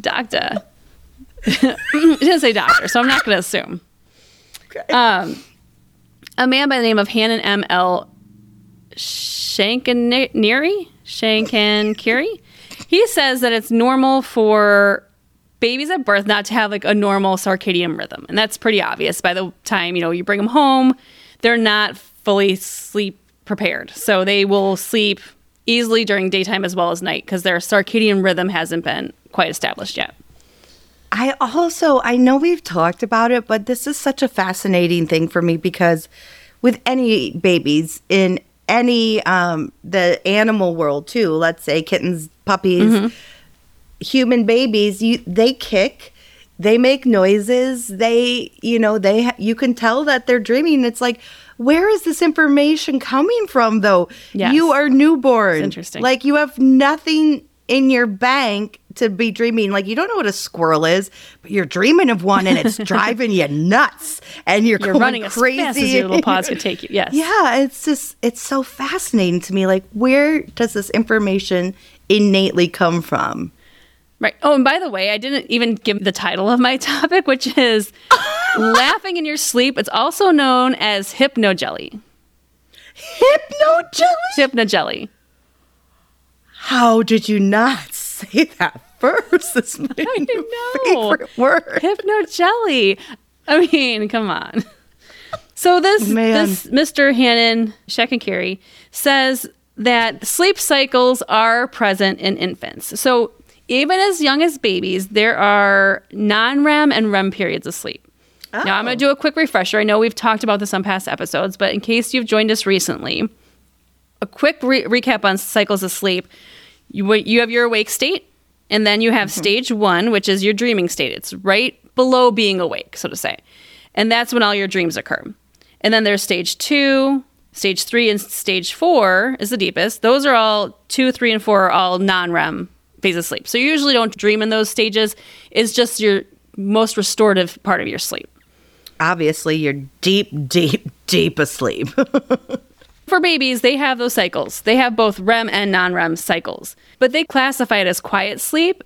doctor. it didn't say doctor, so I'm not going to assume. Um, a man by the name of Hannon M. L. Shankaneri, Shankankiri, he says that it's normal for babies at birth not to have like a normal circadian rhythm, and that's pretty obvious. By the time you know you bring them home, they're not fully sleep prepared, so they will sleep easily during daytime as well as night because their circadian rhythm hasn't been quite established yet. I also I know we've talked about it, but this is such a fascinating thing for me because with any babies in any um the animal world too, let's say kittens, puppies, human babies, you they kick, they make noises, they you know, they you can tell that they're dreaming. It's like where is this information coming from though? Yes. You are newborn. It's interesting. Like you have nothing in your bank to be dreaming. Like you don't know what a squirrel is, but you're dreaming of one and it's driving you nuts and you're, You're going running crazy. as fast as your little paws could take you. Yes. Yeah, it's just it's so fascinating to me. Like where does this information innately come from? Right. Oh, and by the way, I didn't even give the title of my topic, which is laughing in your sleep. It's also known as hypnogely. Hypnogely? Hypnogely. How did you not say that first? This is my favorite word. Hypnogely. I mean, come on. So this Man. this Mr. Hannon Shekankiri says that sleep cycles are present in infants. So even as young as babies, there are non-REM and REM periods of sleep. Now I'm going Oh. to do a quick refresher. I know we've talked about this on past episodes, but in case you've joined us recently, a quick re- recap on cycles of sleep. You you have your awake state, and then you have mm-hmm. stage one, which is your dreaming state. It's right below being awake, so to say, and that's when all your dreams occur. And then there's stage two, stage three, and stage four is the deepest. Those are all two, three, and four are all non-REM phases of sleep. So you usually don't dream in those stages. It's just your most restorative part of your sleep. Obviously, you're deep, deep, deep asleep. For babies, they have those cycles. They have both REM and non REM cycles, but they classify it as quiet sleep,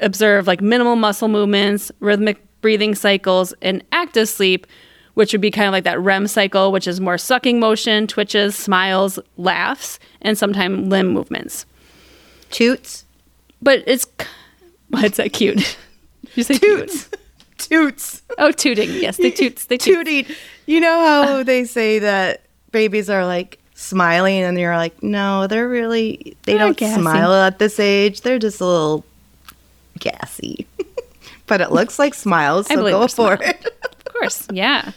observe like minimal muscle movements, rhythmic breathing cycles, and active sleep, which would be kind of like that REM cycle, which is more sucking motion, twitches, smiles, laughs, and sometimes limb movements. Toots. But it's, why is that cute? you say Toots. cute. Toots. Oh, tooting. Yes, they toots. They toot. Tooting. You know how they say that babies are like smiling and you're like, no, they're really, they They're don't gassy. smile at this age. They're just a little gassy. but it looks like smiles, so go for it. Of course, yeah.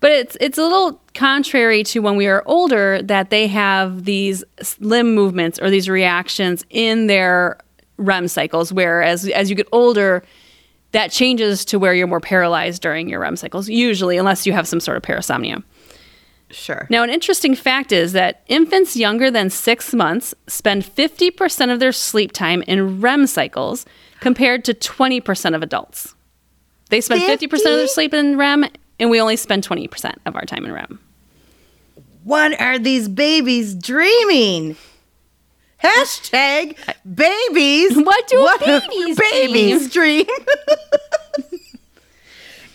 But it's it's a little contrary to when we are older that they have these limb movements or these reactions in their REM cycles. Whereas as you get older, that changes to where you're more paralyzed during your REM cycles. Usually, unless you have some sort of parasomnia. Sure. Now, an interesting fact is that infants younger than six months spend 50% of their sleep time in REM cycles compared to 20% of adults. They spend 50% of their sleep in REM, and we only spend 20% of our time in REM. What are these babies dreaming? Hashtag babies. What do babies babies dream?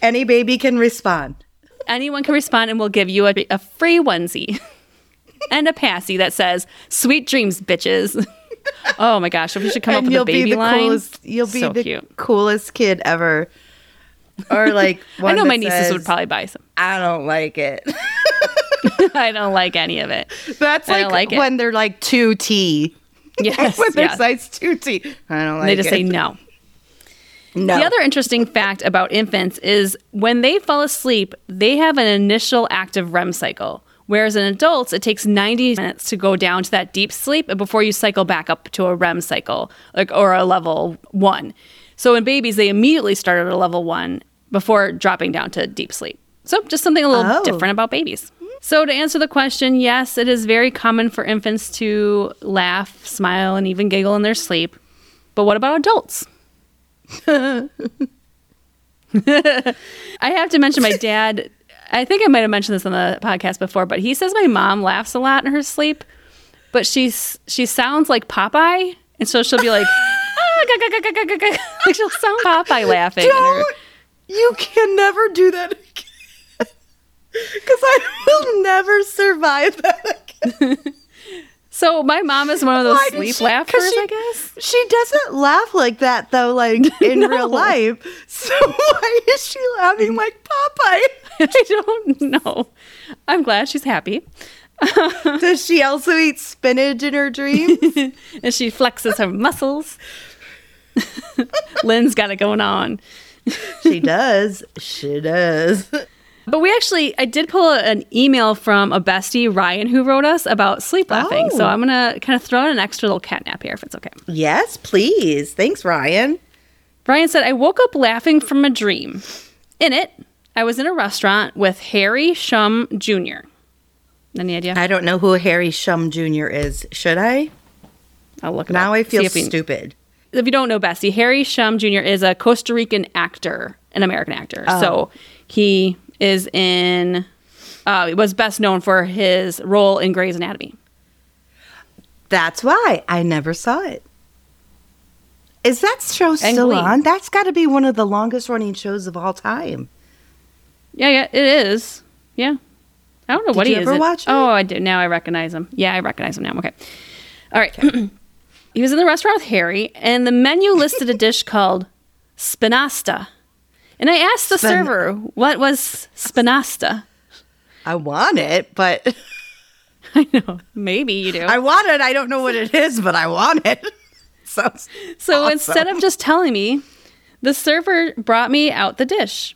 Any baby can respond. Anyone can respond, and we'll give you a, a free onesie and a passy that says "Sweet dreams, bitches." oh my gosh! We should come up and with you'll a baby be the line. coolest. You'll be So the cute. coolest kid ever. Or like I know my nieces says, would probably buy some. I don't like it. I don't like any of it. That's I like, don't it. when they're like two T. Yes, when they're yes. size two T. I don't like they just it. say no. No. The other interesting fact about infants is when they fall asleep, they have an initial active REM cycle. Whereas in adults, it takes 90 minutes to go down to that deep sleep before you cycle back up to a REM cycle, like or a level one. So in babies, they immediately start at a level one before dropping down to deep sleep. So just something a little Oh. different about babies. So to answer the question, yes, it is very common for infants to laugh, smile, and even giggle in their sleep. But what about adults? I have to mention my dad. I think I might have mentioned this on the podcast before, but he says my mom laughs a lot in her sleep, but she's she sounds like Popeye, and so she'll be like, "Ah, ga, ga, ga, ga, ga, ga, ga." like she'll sound Popeye laughing. Don't. You can never do that again. Because I will never survive that again. So my mom is one of those sleep she- laughers, she- I guess. She doesn't laugh like that though, like in No. real life. So why is she laughing like Popeye? I don't know. I'm glad she's happy. Does she also eat spinach in her dreams? and she flexes her muscles. Lynn's got it going on. she does. She does. But we actually, I did pull an email from a bestie, Ryan, who wrote us about sleep laughing. So Oh. I'm going to kind of throw in an extra little catnap here if it's okay. Yes, please. Thanks, Ryan. Ryan said, I woke up laughing from a dream. In it, I was in a restaurant with Harry Shum Jr. Any idea? I don't know who Harry Shum Jr. is. Should I? I'll look it Now up. I feel if we- stupid. if you don't know Bessie, Harry Shum Jr. is a Costa Rican actor, an American actor. Oh. So he is in, uh, was best known for his role in Grey's Anatomy. That's why I never saw it. Is that show still on? That's got to be one of the longest running shows of all time. Yeah, yeah, it is. Yeah. I don't know what you he is. ever watch it? Oh, I do. Now I recognize him. Yeah, I recognize him now. Okay. All right. he was in the restaurant with Harry, and the menu listed a dish called spinasta. And I asked the Spin- server, what was spinasta? I want it, but I know. Maybe you do. I want it. I don't know what it is, but I want it. Sounds So awesome. instead of just telling me, the server brought me out the dish.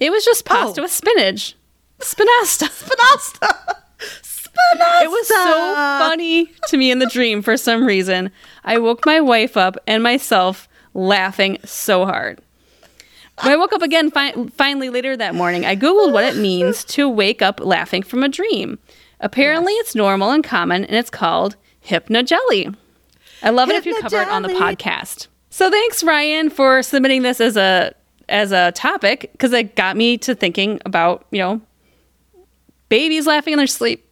It was just pasta Oh. with spinach. Spinasta. Spinasta. Spinasta. It was so funny to me in the dream for some reason. I woke my wife up and myself laughing so hard. When I woke up again fi- finally later that morning, I Googled what it means to wake up laughing from a dream. Apparently, it's normal and common, and it's called hypnogely. I love it if you cover it on the podcast. So thanks, Ryan, for submitting this as a as a topic because it got me to thinking about you know babies laughing in their sleep,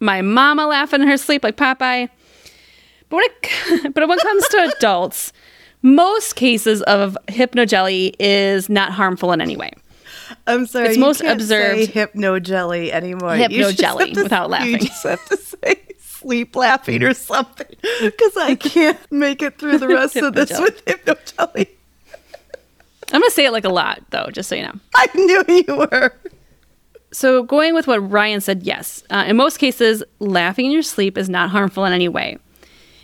my mama laughing in her sleep like Popeye. But when it, but when it comes to adults, most cases of hypnogely is not harmful in any way. I'm sorry. It's you most observed- Say hypno anymore. You just Hypnogely have to- without You laughing. just have to say sleep laughing or something because I can't make it through the rest of this with hypnogely. I'm gonna say it like a lot though, just so you know. I knew you were. So, going with what Ryan said, yes. Uh, in most cases, laughing in your sleep is not harmful in any way.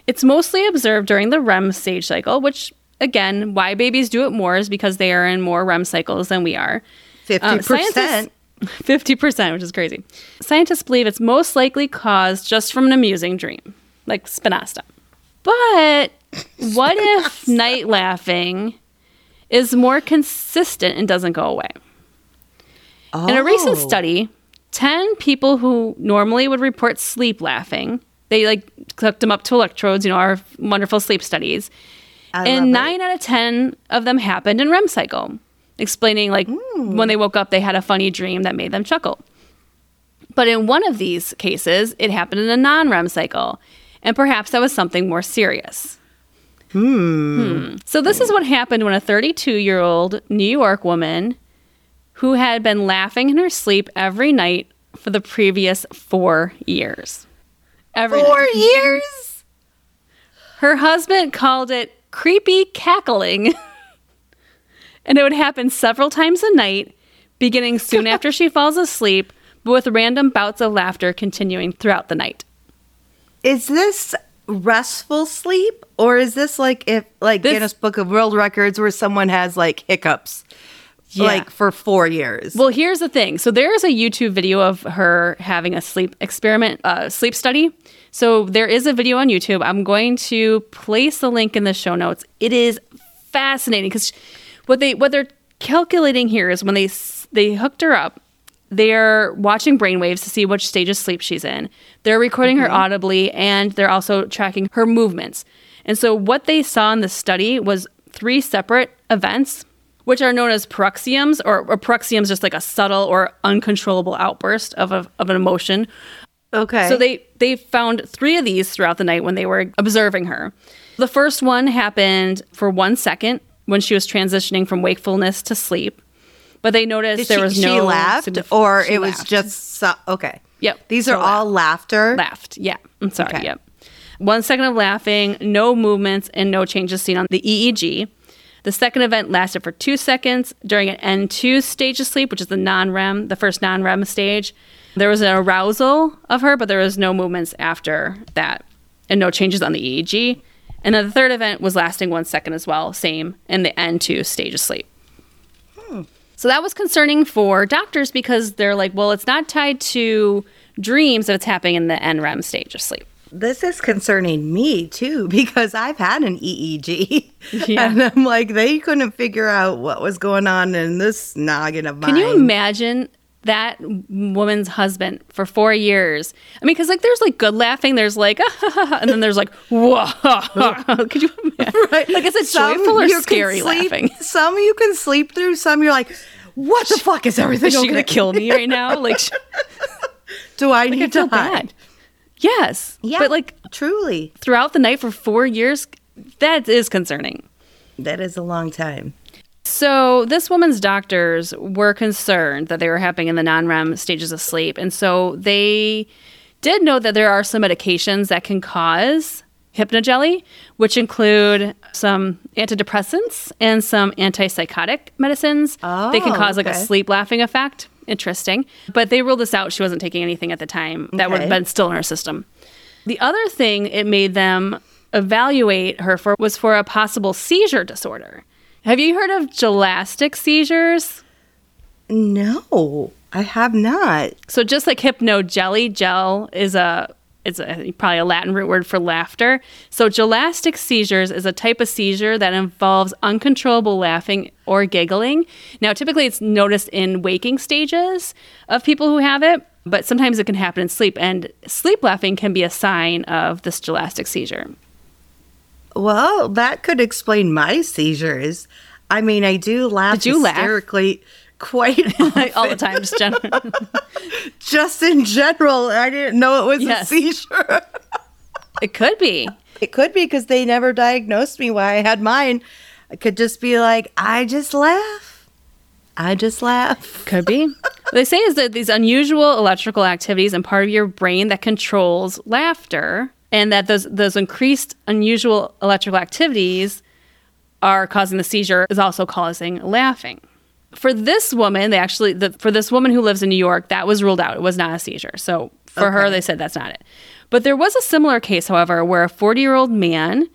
It's mostly observed during the REM stage cycle, which, again, why babies do it more is because they are in more REM cycles than we are. Fifty Um, percent. scientists- 50%, which is crazy. Scientists believe it's most likely caused just from an amusing dream, like spinasta. But what if night laughing is more consistent and doesn't go away? In a recent Oh. study, 10 people who normally would report sleep laughing, they like hooked them up to electrodes, you know, our wonderful sleep studies. I and it. nine out of 10 of them happened in REM cycle, explaining like when they woke up, they had a funny dream that made them chuckle. But in one of these cases, it happened in a non REM cycle. And perhaps that was something more serious. Hmm. So, this is what happened when a 32 year old New York woman who had been laughing in her sleep every night for the previous four years. Every Four night. years. Her husband called it creepy cackling. and it would happen several times a night, beginning soon after she falls asleep, but with random bouts of laughter continuing throughout the night. Is this restful sleep or is this like if like This- Guinness Book of World Records where someone has like hiccups Yeah. like for four years? Well, here's the thing. So there is a YouTube video of her having a sleep experiment, uh, sleep study. So there is a video on YouTube. I'm going to place the link in the show notes. It is fascinating because what they what they're calculating here is when they they hooked her up, they're watching brainwaves to see which stage of sleep she's in. They're recording her audibly and they're also tracking her movements. And so what they saw in the study was three separate events which are known as paroxysms, or, or paroxysms just like a subtle or uncontrollable outburst of, a, of an emotion. okay. So they they found three of these throughout the night when they were observing her. The first one happened for one second when she was transitioning from wakefulness to sleep, but they noticed Did there she, was she no laughed or she it was just so, okay. Yep. These So are all laughter. laughed. Yeah, I'm sorry. Okay. Yep. One second of laughing, no movements, and no changes seen on the EEG. The second event lasted for two seconds during an N2 stage of sleep, which is the non REM, the first non REM stage. There was an arousal of her, but there was no movements after that and no changes on the EEG. And then the third event was lasting one second as well, same in the N2 stage of sleep. Hmm. So that was concerning for doctors because they're like, well, it's not tied to dreams that it's happening in the NREM stage of sleep. This is concerning me too because I've had an EEG. Yeah. And I'm like, they couldn't figure out what was going on in this noggin of mine. Can you imagine that woman's husband for four years? I mean, because like there's like good laughing, there's like, and then there's like, whoa. Could you imagine? Right. Like, is it Some joyful or scary sleep- laughing? Some you can sleep through, some you're like, what the fuck is everything Is she gonna kill me right now? Like, Do I I need feel to hide? bad. Yes. Yeah. But like truly. throughout the night for four years, that is concerning. That is a long time. So, this woman's doctors were concerned that they were happening in the non REM stages of sleep. And so they did know that there are some medications that can cause hypnogely, which include some antidepressants and some antipsychotic medicines. they can Oh, cause like a sleep laughing effect. Interesting. But they ruled this out. She wasn't taking anything at the time that would have been still in her system. The other thing it made them evaluate her for was for a possible seizure disorder. Have you heard of gelastic seizures? No, I have not. So just like hypnogely, gel is a it's a, probably a Latin root word for laughter. So gelastic seizures is a type of seizure that involves uncontrollable laughing or giggling. Now, typically it's noticed in waking stages of people who have it, but sometimes it can happen in sleep. And sleep laughing can be a sign of this gelastic seizure. Well, that could explain my seizures. I mean, I do laugh Did you laugh? Quite. All the time, just generally. Just in general, I didn't know it was Yes. a seizure. it could be. it could be because they never diagnosed me why I had mine. I could just be like, I just laugh. I just laugh. Could be. what they say is that these unusual electrical activities in part of your brain that controls laughter, and that those those increased unusual electrical activities are causing the seizure is also causing laughing. For this woman, they actually the, for this woman who lives in New York, that was ruled out. It was not a seizure. So for her, they said that's not it. But there was a similar case, however, where a 40 year old man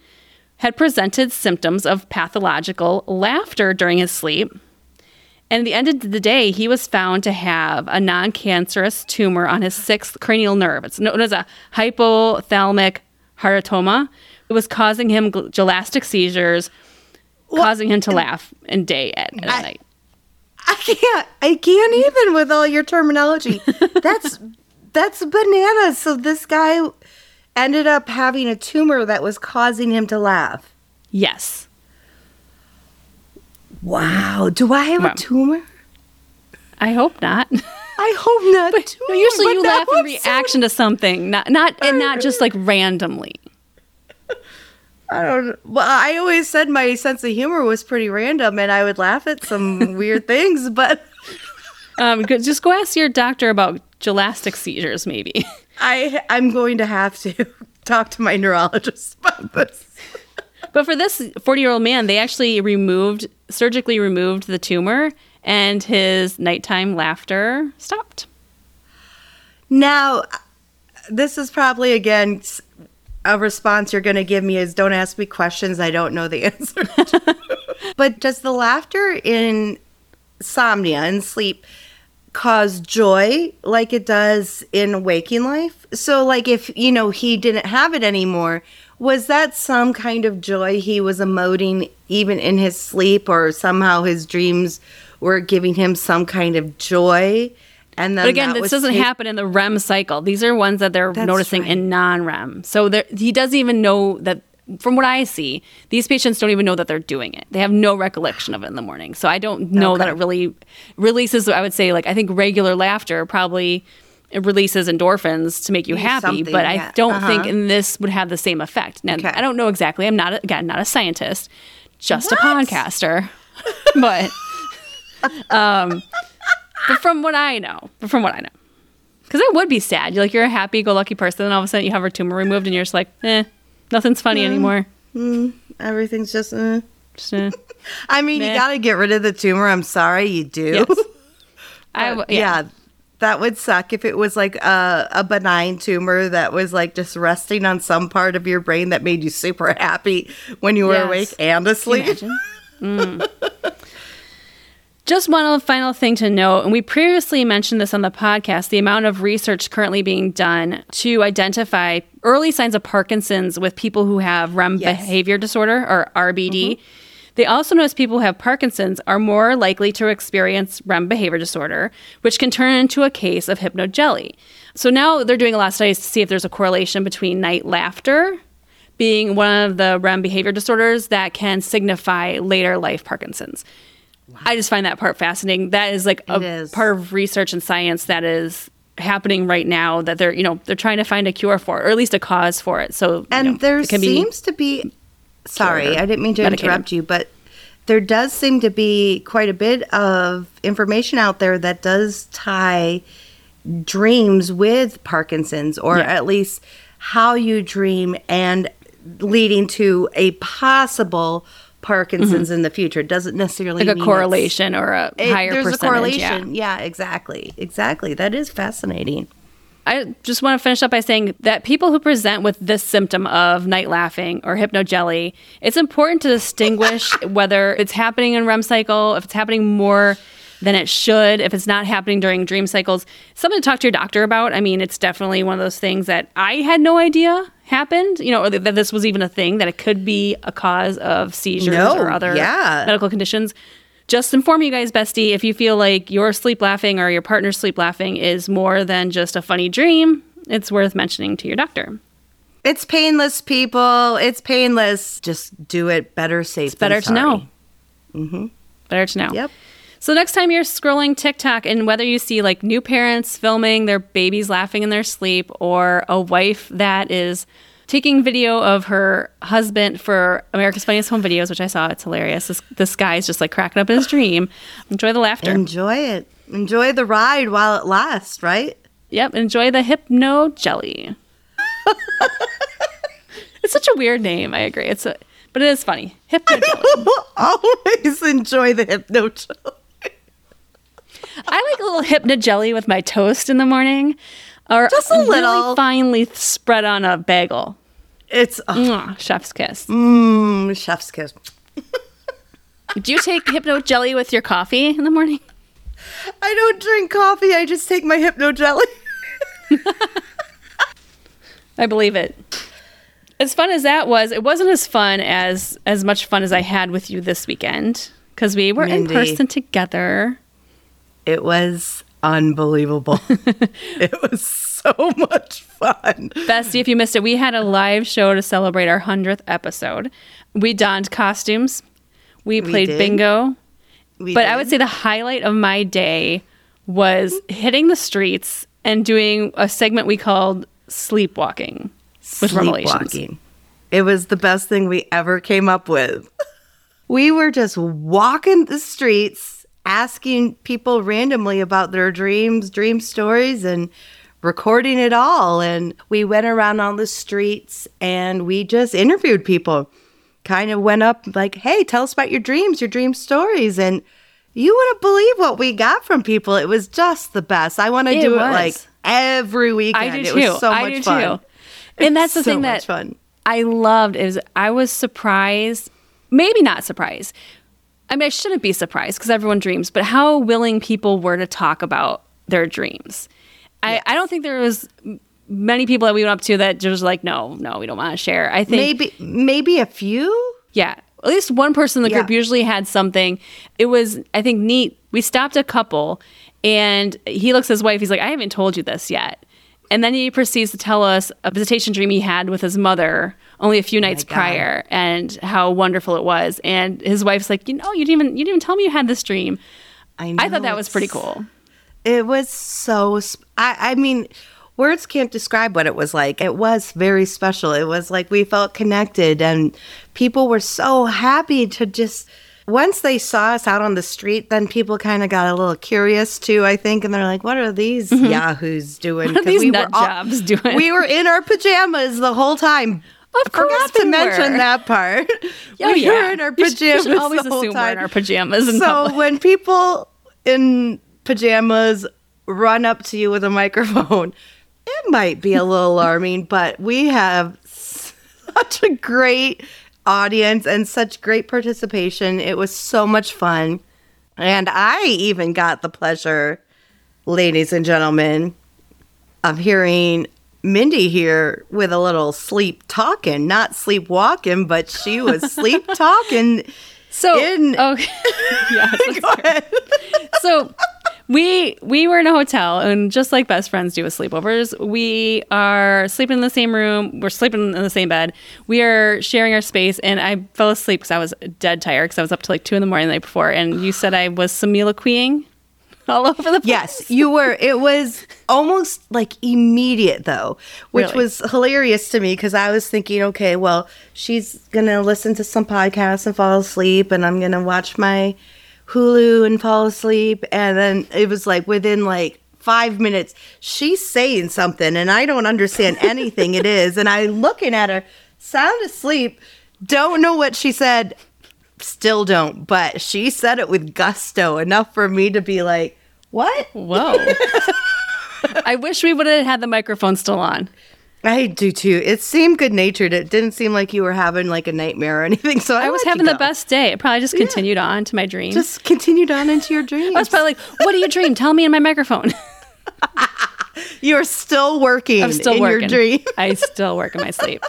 had presented symptoms of pathological laughter during his sleep. And at the end of the day, he was found to have a non cancerous tumor on his sixth cranial nerve. It's known as a hypothalamic hamartoma. It was causing him gelastic seizures, causing him to laugh in day and at I- night. I can't. I can't even with all your terminology. That's that's bananas. So this guy ended up having a tumor that was causing him to laugh. Yes. Wow. Do I have Wow. a tumor? I hope not. I hope not. too, No, usually but you laugh in I'm so- reaction to something, not not and not just like randomly. I don't. Well, I always said my sense of humor was pretty random, and I would laugh at some weird things. But Um, just go ask your doctor about gelastic seizures, maybe. I, I'm going to have to talk to my neurologist about this. But for this 40 year old man, they actually removed, surgically removed the tumor, and his nighttime laughter stopped. Now, this is probably again a response you're going to give me is don't ask me questions I don't know the answer. to. but does the laughter in insomnia and sleep cause joy like it does in waking life? So, like, if you know he didn't have it anymore, was that some kind of joy he was emoting even in his sleep, or somehow his dreams were giving him some kind of joy? And then But again, this doesn't take- happen in the REM cycle. These are ones that they're That's noticing right. in non REM. So there- he doesn't even know that. From what I see, these patients don't even know that they're doing it. They have no recollection of it in the morning. So I don't know that it really releases. I would say, like I think regular laughter probably it releases endorphins to make you happy, but I yeah. don't Uh-huh. think in this would have the same effect. Now Okay. I don't know exactly. I'm not a, again not a scientist, just a podcaster, but um, but from what I know, but from what I know. Because it would be sad. You're like you're a happy-go-lucky person, and all of a sudden you have a tumor removed, and you're just like, eh, nothing's funny anymore. Everything's just. Uh. Just, eh. I mean, Meh. you got to get rid of the tumor. I'm sorry, you do. Yes. I w- yeah. yeah. that would suck if it was like a, a benign tumor that was like just resting on some part of your brain that made you super happy when you were Yes. awake and asleep. Imagine. Mm. Just one final thing to note, and we previously mentioned this on the podcast the amount of research currently being done to identify early signs of Parkinson's with people who have REM Yes. behavior disorder or RBD. Mm-hmm. They also notice people who have Parkinson's are more likely to experience REM behavior disorder, which can turn into a case of hypnogely. So now they're doing a lot of studies to see if there's a correlation between night laughter being one of the REM behavior disorders that can signify later life Parkinson's. I just find that part fascinating. That is like a It is. part of research and science that is happening right now that they're, you know, they're trying to find a cure for, or at least a cause for it. So, you And know, there seems to be sorry, I didn't mean to medicated. interrupt you, but there does seem to be quite a bit of information out there that does tie dreams with Parkinson's, or Yeah. at least how you dream and leading to a possible Parkinson's in the future. It doesn't necessarily Mm-hmm. like a correlation or a it- higher there's percentage. a correlation. Yeah. Yeah, exactly, exactly. That is fascinating. I just want to finish up by saying that people who present with this symptom of night laughing or hypnogely, it's important to distinguish whether it's happening in REM cycle, if it's happening more than it should, if it's not happening during dream cycles. Something to talk to your doctor about. I mean, it's definitely one of those things that I had no idea happened, you know, or that this was even a thing, that it could be a cause of seizures No, or other yeah. medical conditions. Just inform you guys, bestie, if you feel like your sleep laughing or your partner's sleep laughing is more than just a funny dream, it's worth mentioning to your doctor. It's painless, people. It's painless. Just do it better safe. It's better to know. Mm-hmm. Better to know. Yep. So next time you're scrolling TikTok and whether you see like new parents filming their babies laughing in their sleep or a wife that is taking video of her husband for America's Funniest Home Videos, which I saw, it's hilarious. This, this guy's just like cracking up in his dream. Enjoy the laughter. Enjoy it. Enjoy the ride while it lasts, right? Yep, enjoy the hypnogely. it's such a weird name. I agree. It's a, but it is funny. Hypnogely. Always enjoy the hypno. I like a little hypno jelly with my toast in the morning, or Just a really little. finely spread on a bagel. It's oh, Mwah, chef's kiss. mm, chef's kiss. Do you take hypno jelly with your coffee in the morning? I don't drink coffee. I just take my hypno jelly. I believe it. As fun as that was, it wasn't as fun as as much fun as I had with you this weekend because we were Mindy. in person together. It was unbelievable. it was so much fun. Bestie, if you missed it, we had a live show to celebrate our 100th episode. We donned costumes. We played did. bingo. We But I would say the highlight of my day was hitting the streets and doing a segment we called sleepwalking with REMelations. Sleepwalking. It was the best thing we ever came up with. We were just walking the streets, asking people randomly about their dreams, dream stories, and recording it all. And we went around on the streets and we just interviewed people. Kind of went up like, hey, tell us about your dreams, your dream stories. And you wouldn't believe what we got from people. It was just the best. I want to do was. it like every weekend. I do it too. was so I much do fun. too. And that's the so thing that fun. I loved is I was surprised, maybe not surprised. I mean, I shouldn't be surprised because everyone dreams, but how willing people were to talk about their dreams. I, I don't think there was many people that we went up to that just like, no, no, we don't want to share. I think Maybe maybe a few. yeah. At least one person in the group Yeah. usually had something. It was, I think, neat. We stopped a couple and he looks at his wife. He's like, I haven't told you this yet. And then he proceeds to tell us a visitation dream he had with his mother only a few nights God. prior and how wonderful it was. And his wife's like, you know, you didn't even you didn't even tell me you had this dream. I, I thought that was pretty cool. It was so. Sp- I I mean, words can't describe what it was like. It was very special. It was like we felt connected, and people were so happy to just. Once they saw us out on the street, then people kind of got a little curious too. I think, and they're like, "What are these yahoos doing?" Mm-hmm. What are these we nut were all- jobs doing? We were in our pajamas the whole time. Of course Forgot to we mention were. that part. Oh, we yeah. were in our You should- you pajamas. should always assume we're in our pajamas in so public. when people in pajamas run up to you with a microphone, it might be a little alarming, but we have such a great audience and such great participation. It was so much fun. And I even got the pleasure, ladies and gentlemen, of hearing Mindy here with a little sleep talking, not sleep walking, but she was sleep talking. So in- oh, okay. yeah, Go ahead. so we we were in a hotel and just like best friends do with sleepovers we are sleeping in the same room we're sleeping in the same bed we are sharing our space and i fell asleep because i was dead tired because i was up to like two in the morning the night before and you said i was soliloquying all over the place Yes, you were. It was almost like immediate though, which Really? was hilarious to me because I was thinking, okay, well, she's gonna listen to some podcasts and fall asleep, and I'm gonna watch my Hulu and fall asleep, and then it was like within like five minutes, she's saying something, and I don't understand anything it is, and I'm looking at her, sound asleep, don't know what she said, still don't, but she said it with gusto enough for me to be like, what? Whoa. I wish we would have had the microphone still on. I do too. It seemed good natured. It didn't seem like you were having like a nightmare or anything. So I, I was having the best day. It probably just continued on to my dream. Just continued on into your dreams. I was probably like, "What do you dream? Tell me in my microphone." You're still working. I'm still in working. your dream. I still work in my sleep.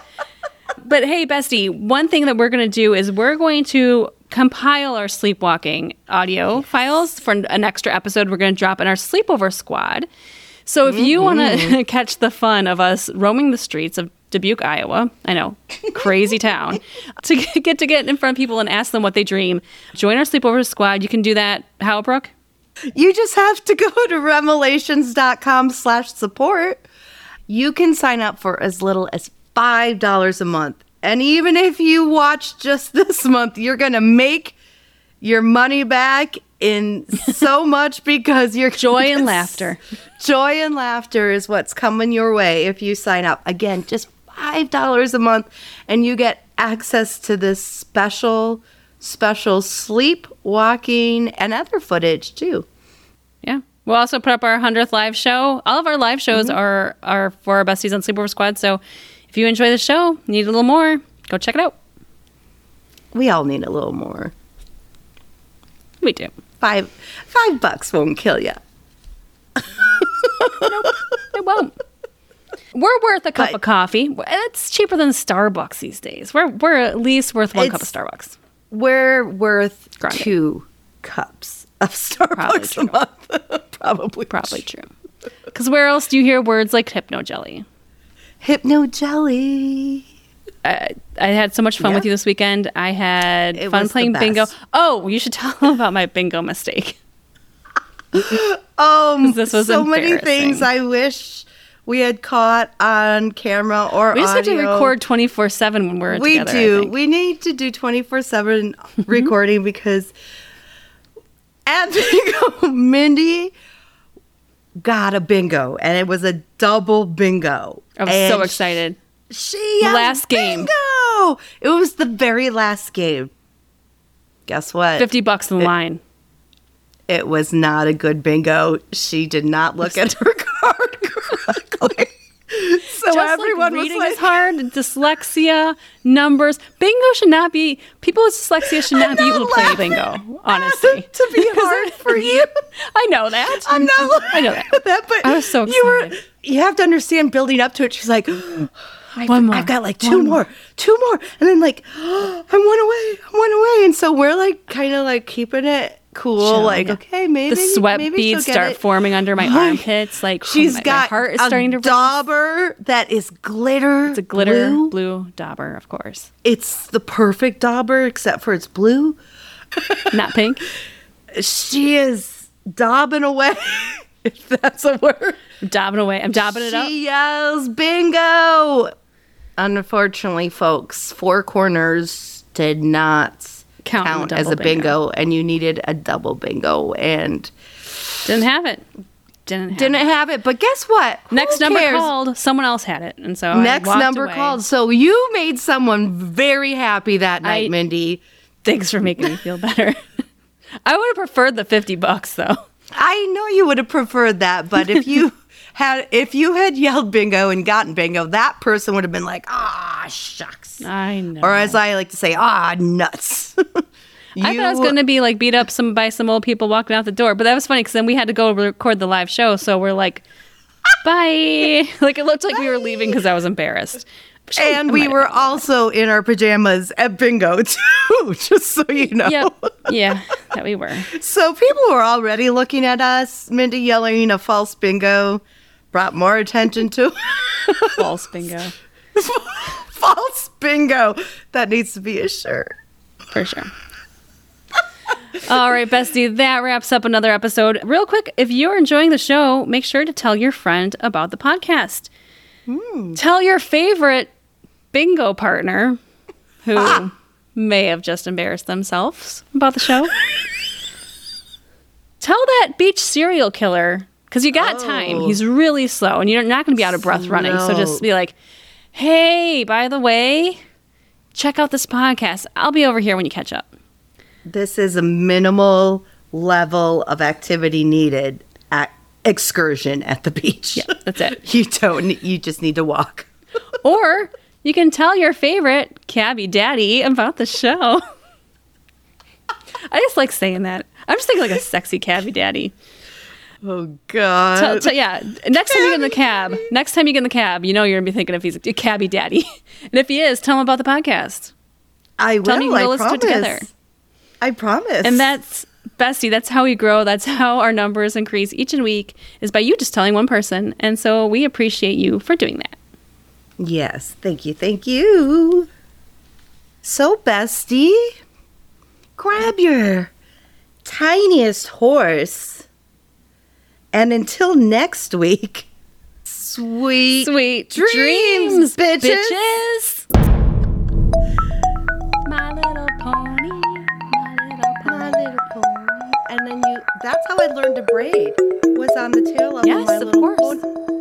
But hey, Bestie, one thing that we're going to do is we're going to compile our sleepwalking audio files for an extra episode we're going to drop in our sleepover squad. So if you mm-hmm. want to catch the fun of us roaming the streets of Dubuque, Iowa, I know, crazy town, to get to get in front of people and ask them what they dream, join our sleepover squad. You can do that. How, Brooke? You just have to go to remelations.com slash support. You can sign up for as little as $5 a month. And even if you watch just this month, you're going to make your money back in so much because you're Joy and laughter. Joy and laughter is what's coming your way if you sign up. Again, just $5 a month and you get access to this special special sleep, walking and other footage too. Yeah. We'll also put up our 100th live show. All of our live shows mm-hmm. are are for our besties on Sleepover Squad. So if you enjoy the show, need a little more, go check it out. We all need a little more. We do. Five five bucks won't kill you. It won't. We're worth a cup But- of coffee. It's cheaper than Starbucks these days. We're we're at least worth one cup of Starbucks. We're worth Grande. two cups of Starbucks a month. Probably. Probably true. Because where else do you hear words like hypnogely? Hypnogely. I, I had so much fun Yeah. with you this weekend. I had It fun playing bingo. Oh, you should tell them about my bingo mistake. Um, This was so many things I wish we had caught on camera or We just have to record 24 7 when we're We together. Do. We need to do 24 7 recording because at bingo, Mindy got a bingo and it was a double bingo. I was And so excited. She Last game. Bingo! It was the very last game. Guess what? 50 bucks in the line. It was not a good bingo. She did not look at her card correctly. So Just everyone like reading was like, is hard. Dyslexia, numbers. Bingo should not be. People with dyslexia should not be able to play bingo. Honestly, to be hard for you. I know that. I'm not I know that. that, but I was so you were. excited. You have to understand building up to it. She's like, I've, One more. I've got like two more, two more, and then like, I'm one away, I'm one away, and so we're like kind of like keeping it cool, like yeah. okay, maybe the sweat maybe beads start it. forming under my armpits. Like oh She's my, my got heart is a starting to. dauber that is glitter. It's a glitter blue. blue dauber, of course, It's the perfect dauber, except for it's blue. not pink. She is daubing away, if that's a word. I'm dabbing away. I'm dabbing it up. She yells bingo. Unfortunately, folks, Four Corners did not Count count, as a double bingo. and you needed a double bingo, and Didn't have it. Didn't have didn't it. have it. But guess what? Who Next number cares? called. Someone else had it, and so Next number away. called. So you made someone very happy that night, I- Mindy. Thanks for making me feel better. I would have preferred the fifty bucks though. I know you would have preferred that, but if you had if you had yelled bingo and gotten bingo, that person would have been like, ah, shucks. I know. Or as I like to say, ah, nuts. I thought I was going to be like beat up some by some old people walking out the door, but that was funny because then we had to go record the live show, so we're like, bye. like it looked like we were leaving because I was embarrassed. and we were also in our pajamas at bingo too, just so you know. Yep. Yeah, that we were. So people were already looking at us. Mindy yelling a false bingo brought more attention to False bingo false bingo. That needs to be a shirt. for sure. All right, Bestie, that wraps up another episode. Real quick, if you're enjoying the show, make sure to tell your friend about the podcast. Hmm. Tell your favorite bingo partner who ah. may have just embarrassed themselves about the show. Tell that beach serial killer because you got time. Oh. He's really slow and you're not going to be out of breath running. So just be like, hey, by the way, check out this podcast. I'll be over here when you catch up. This is a minimal level of activity needed at excursion at the beach. Yeah, that's it. You don't. You just need to walk. Or you can tell your favorite cabbie daddy about the show. I just like saying that. I'm just thinking like a sexy cabbie daddy. Oh God. Tell- tell- yeah. Next time you get in the cab, next time you get in the cab, you know you're gonna be thinking if he's a cabbie daddy, and if he is, tell him about the podcast. I will. Tell me you can I go listen to promise. it together. I promise. And that's Bestie. That's how we grow. That's how our numbers increase each and week is by you just telling one person. And so we appreciate you for doing that. Yes, thank you, thank you. So, bestie, grab your tiniest horse, and until next week, sweet, Sweet dreams, bitches. My little pony, my little pony. My little pony. And then you, that's how I learned to braid, was on the tail of Yes, my of little course.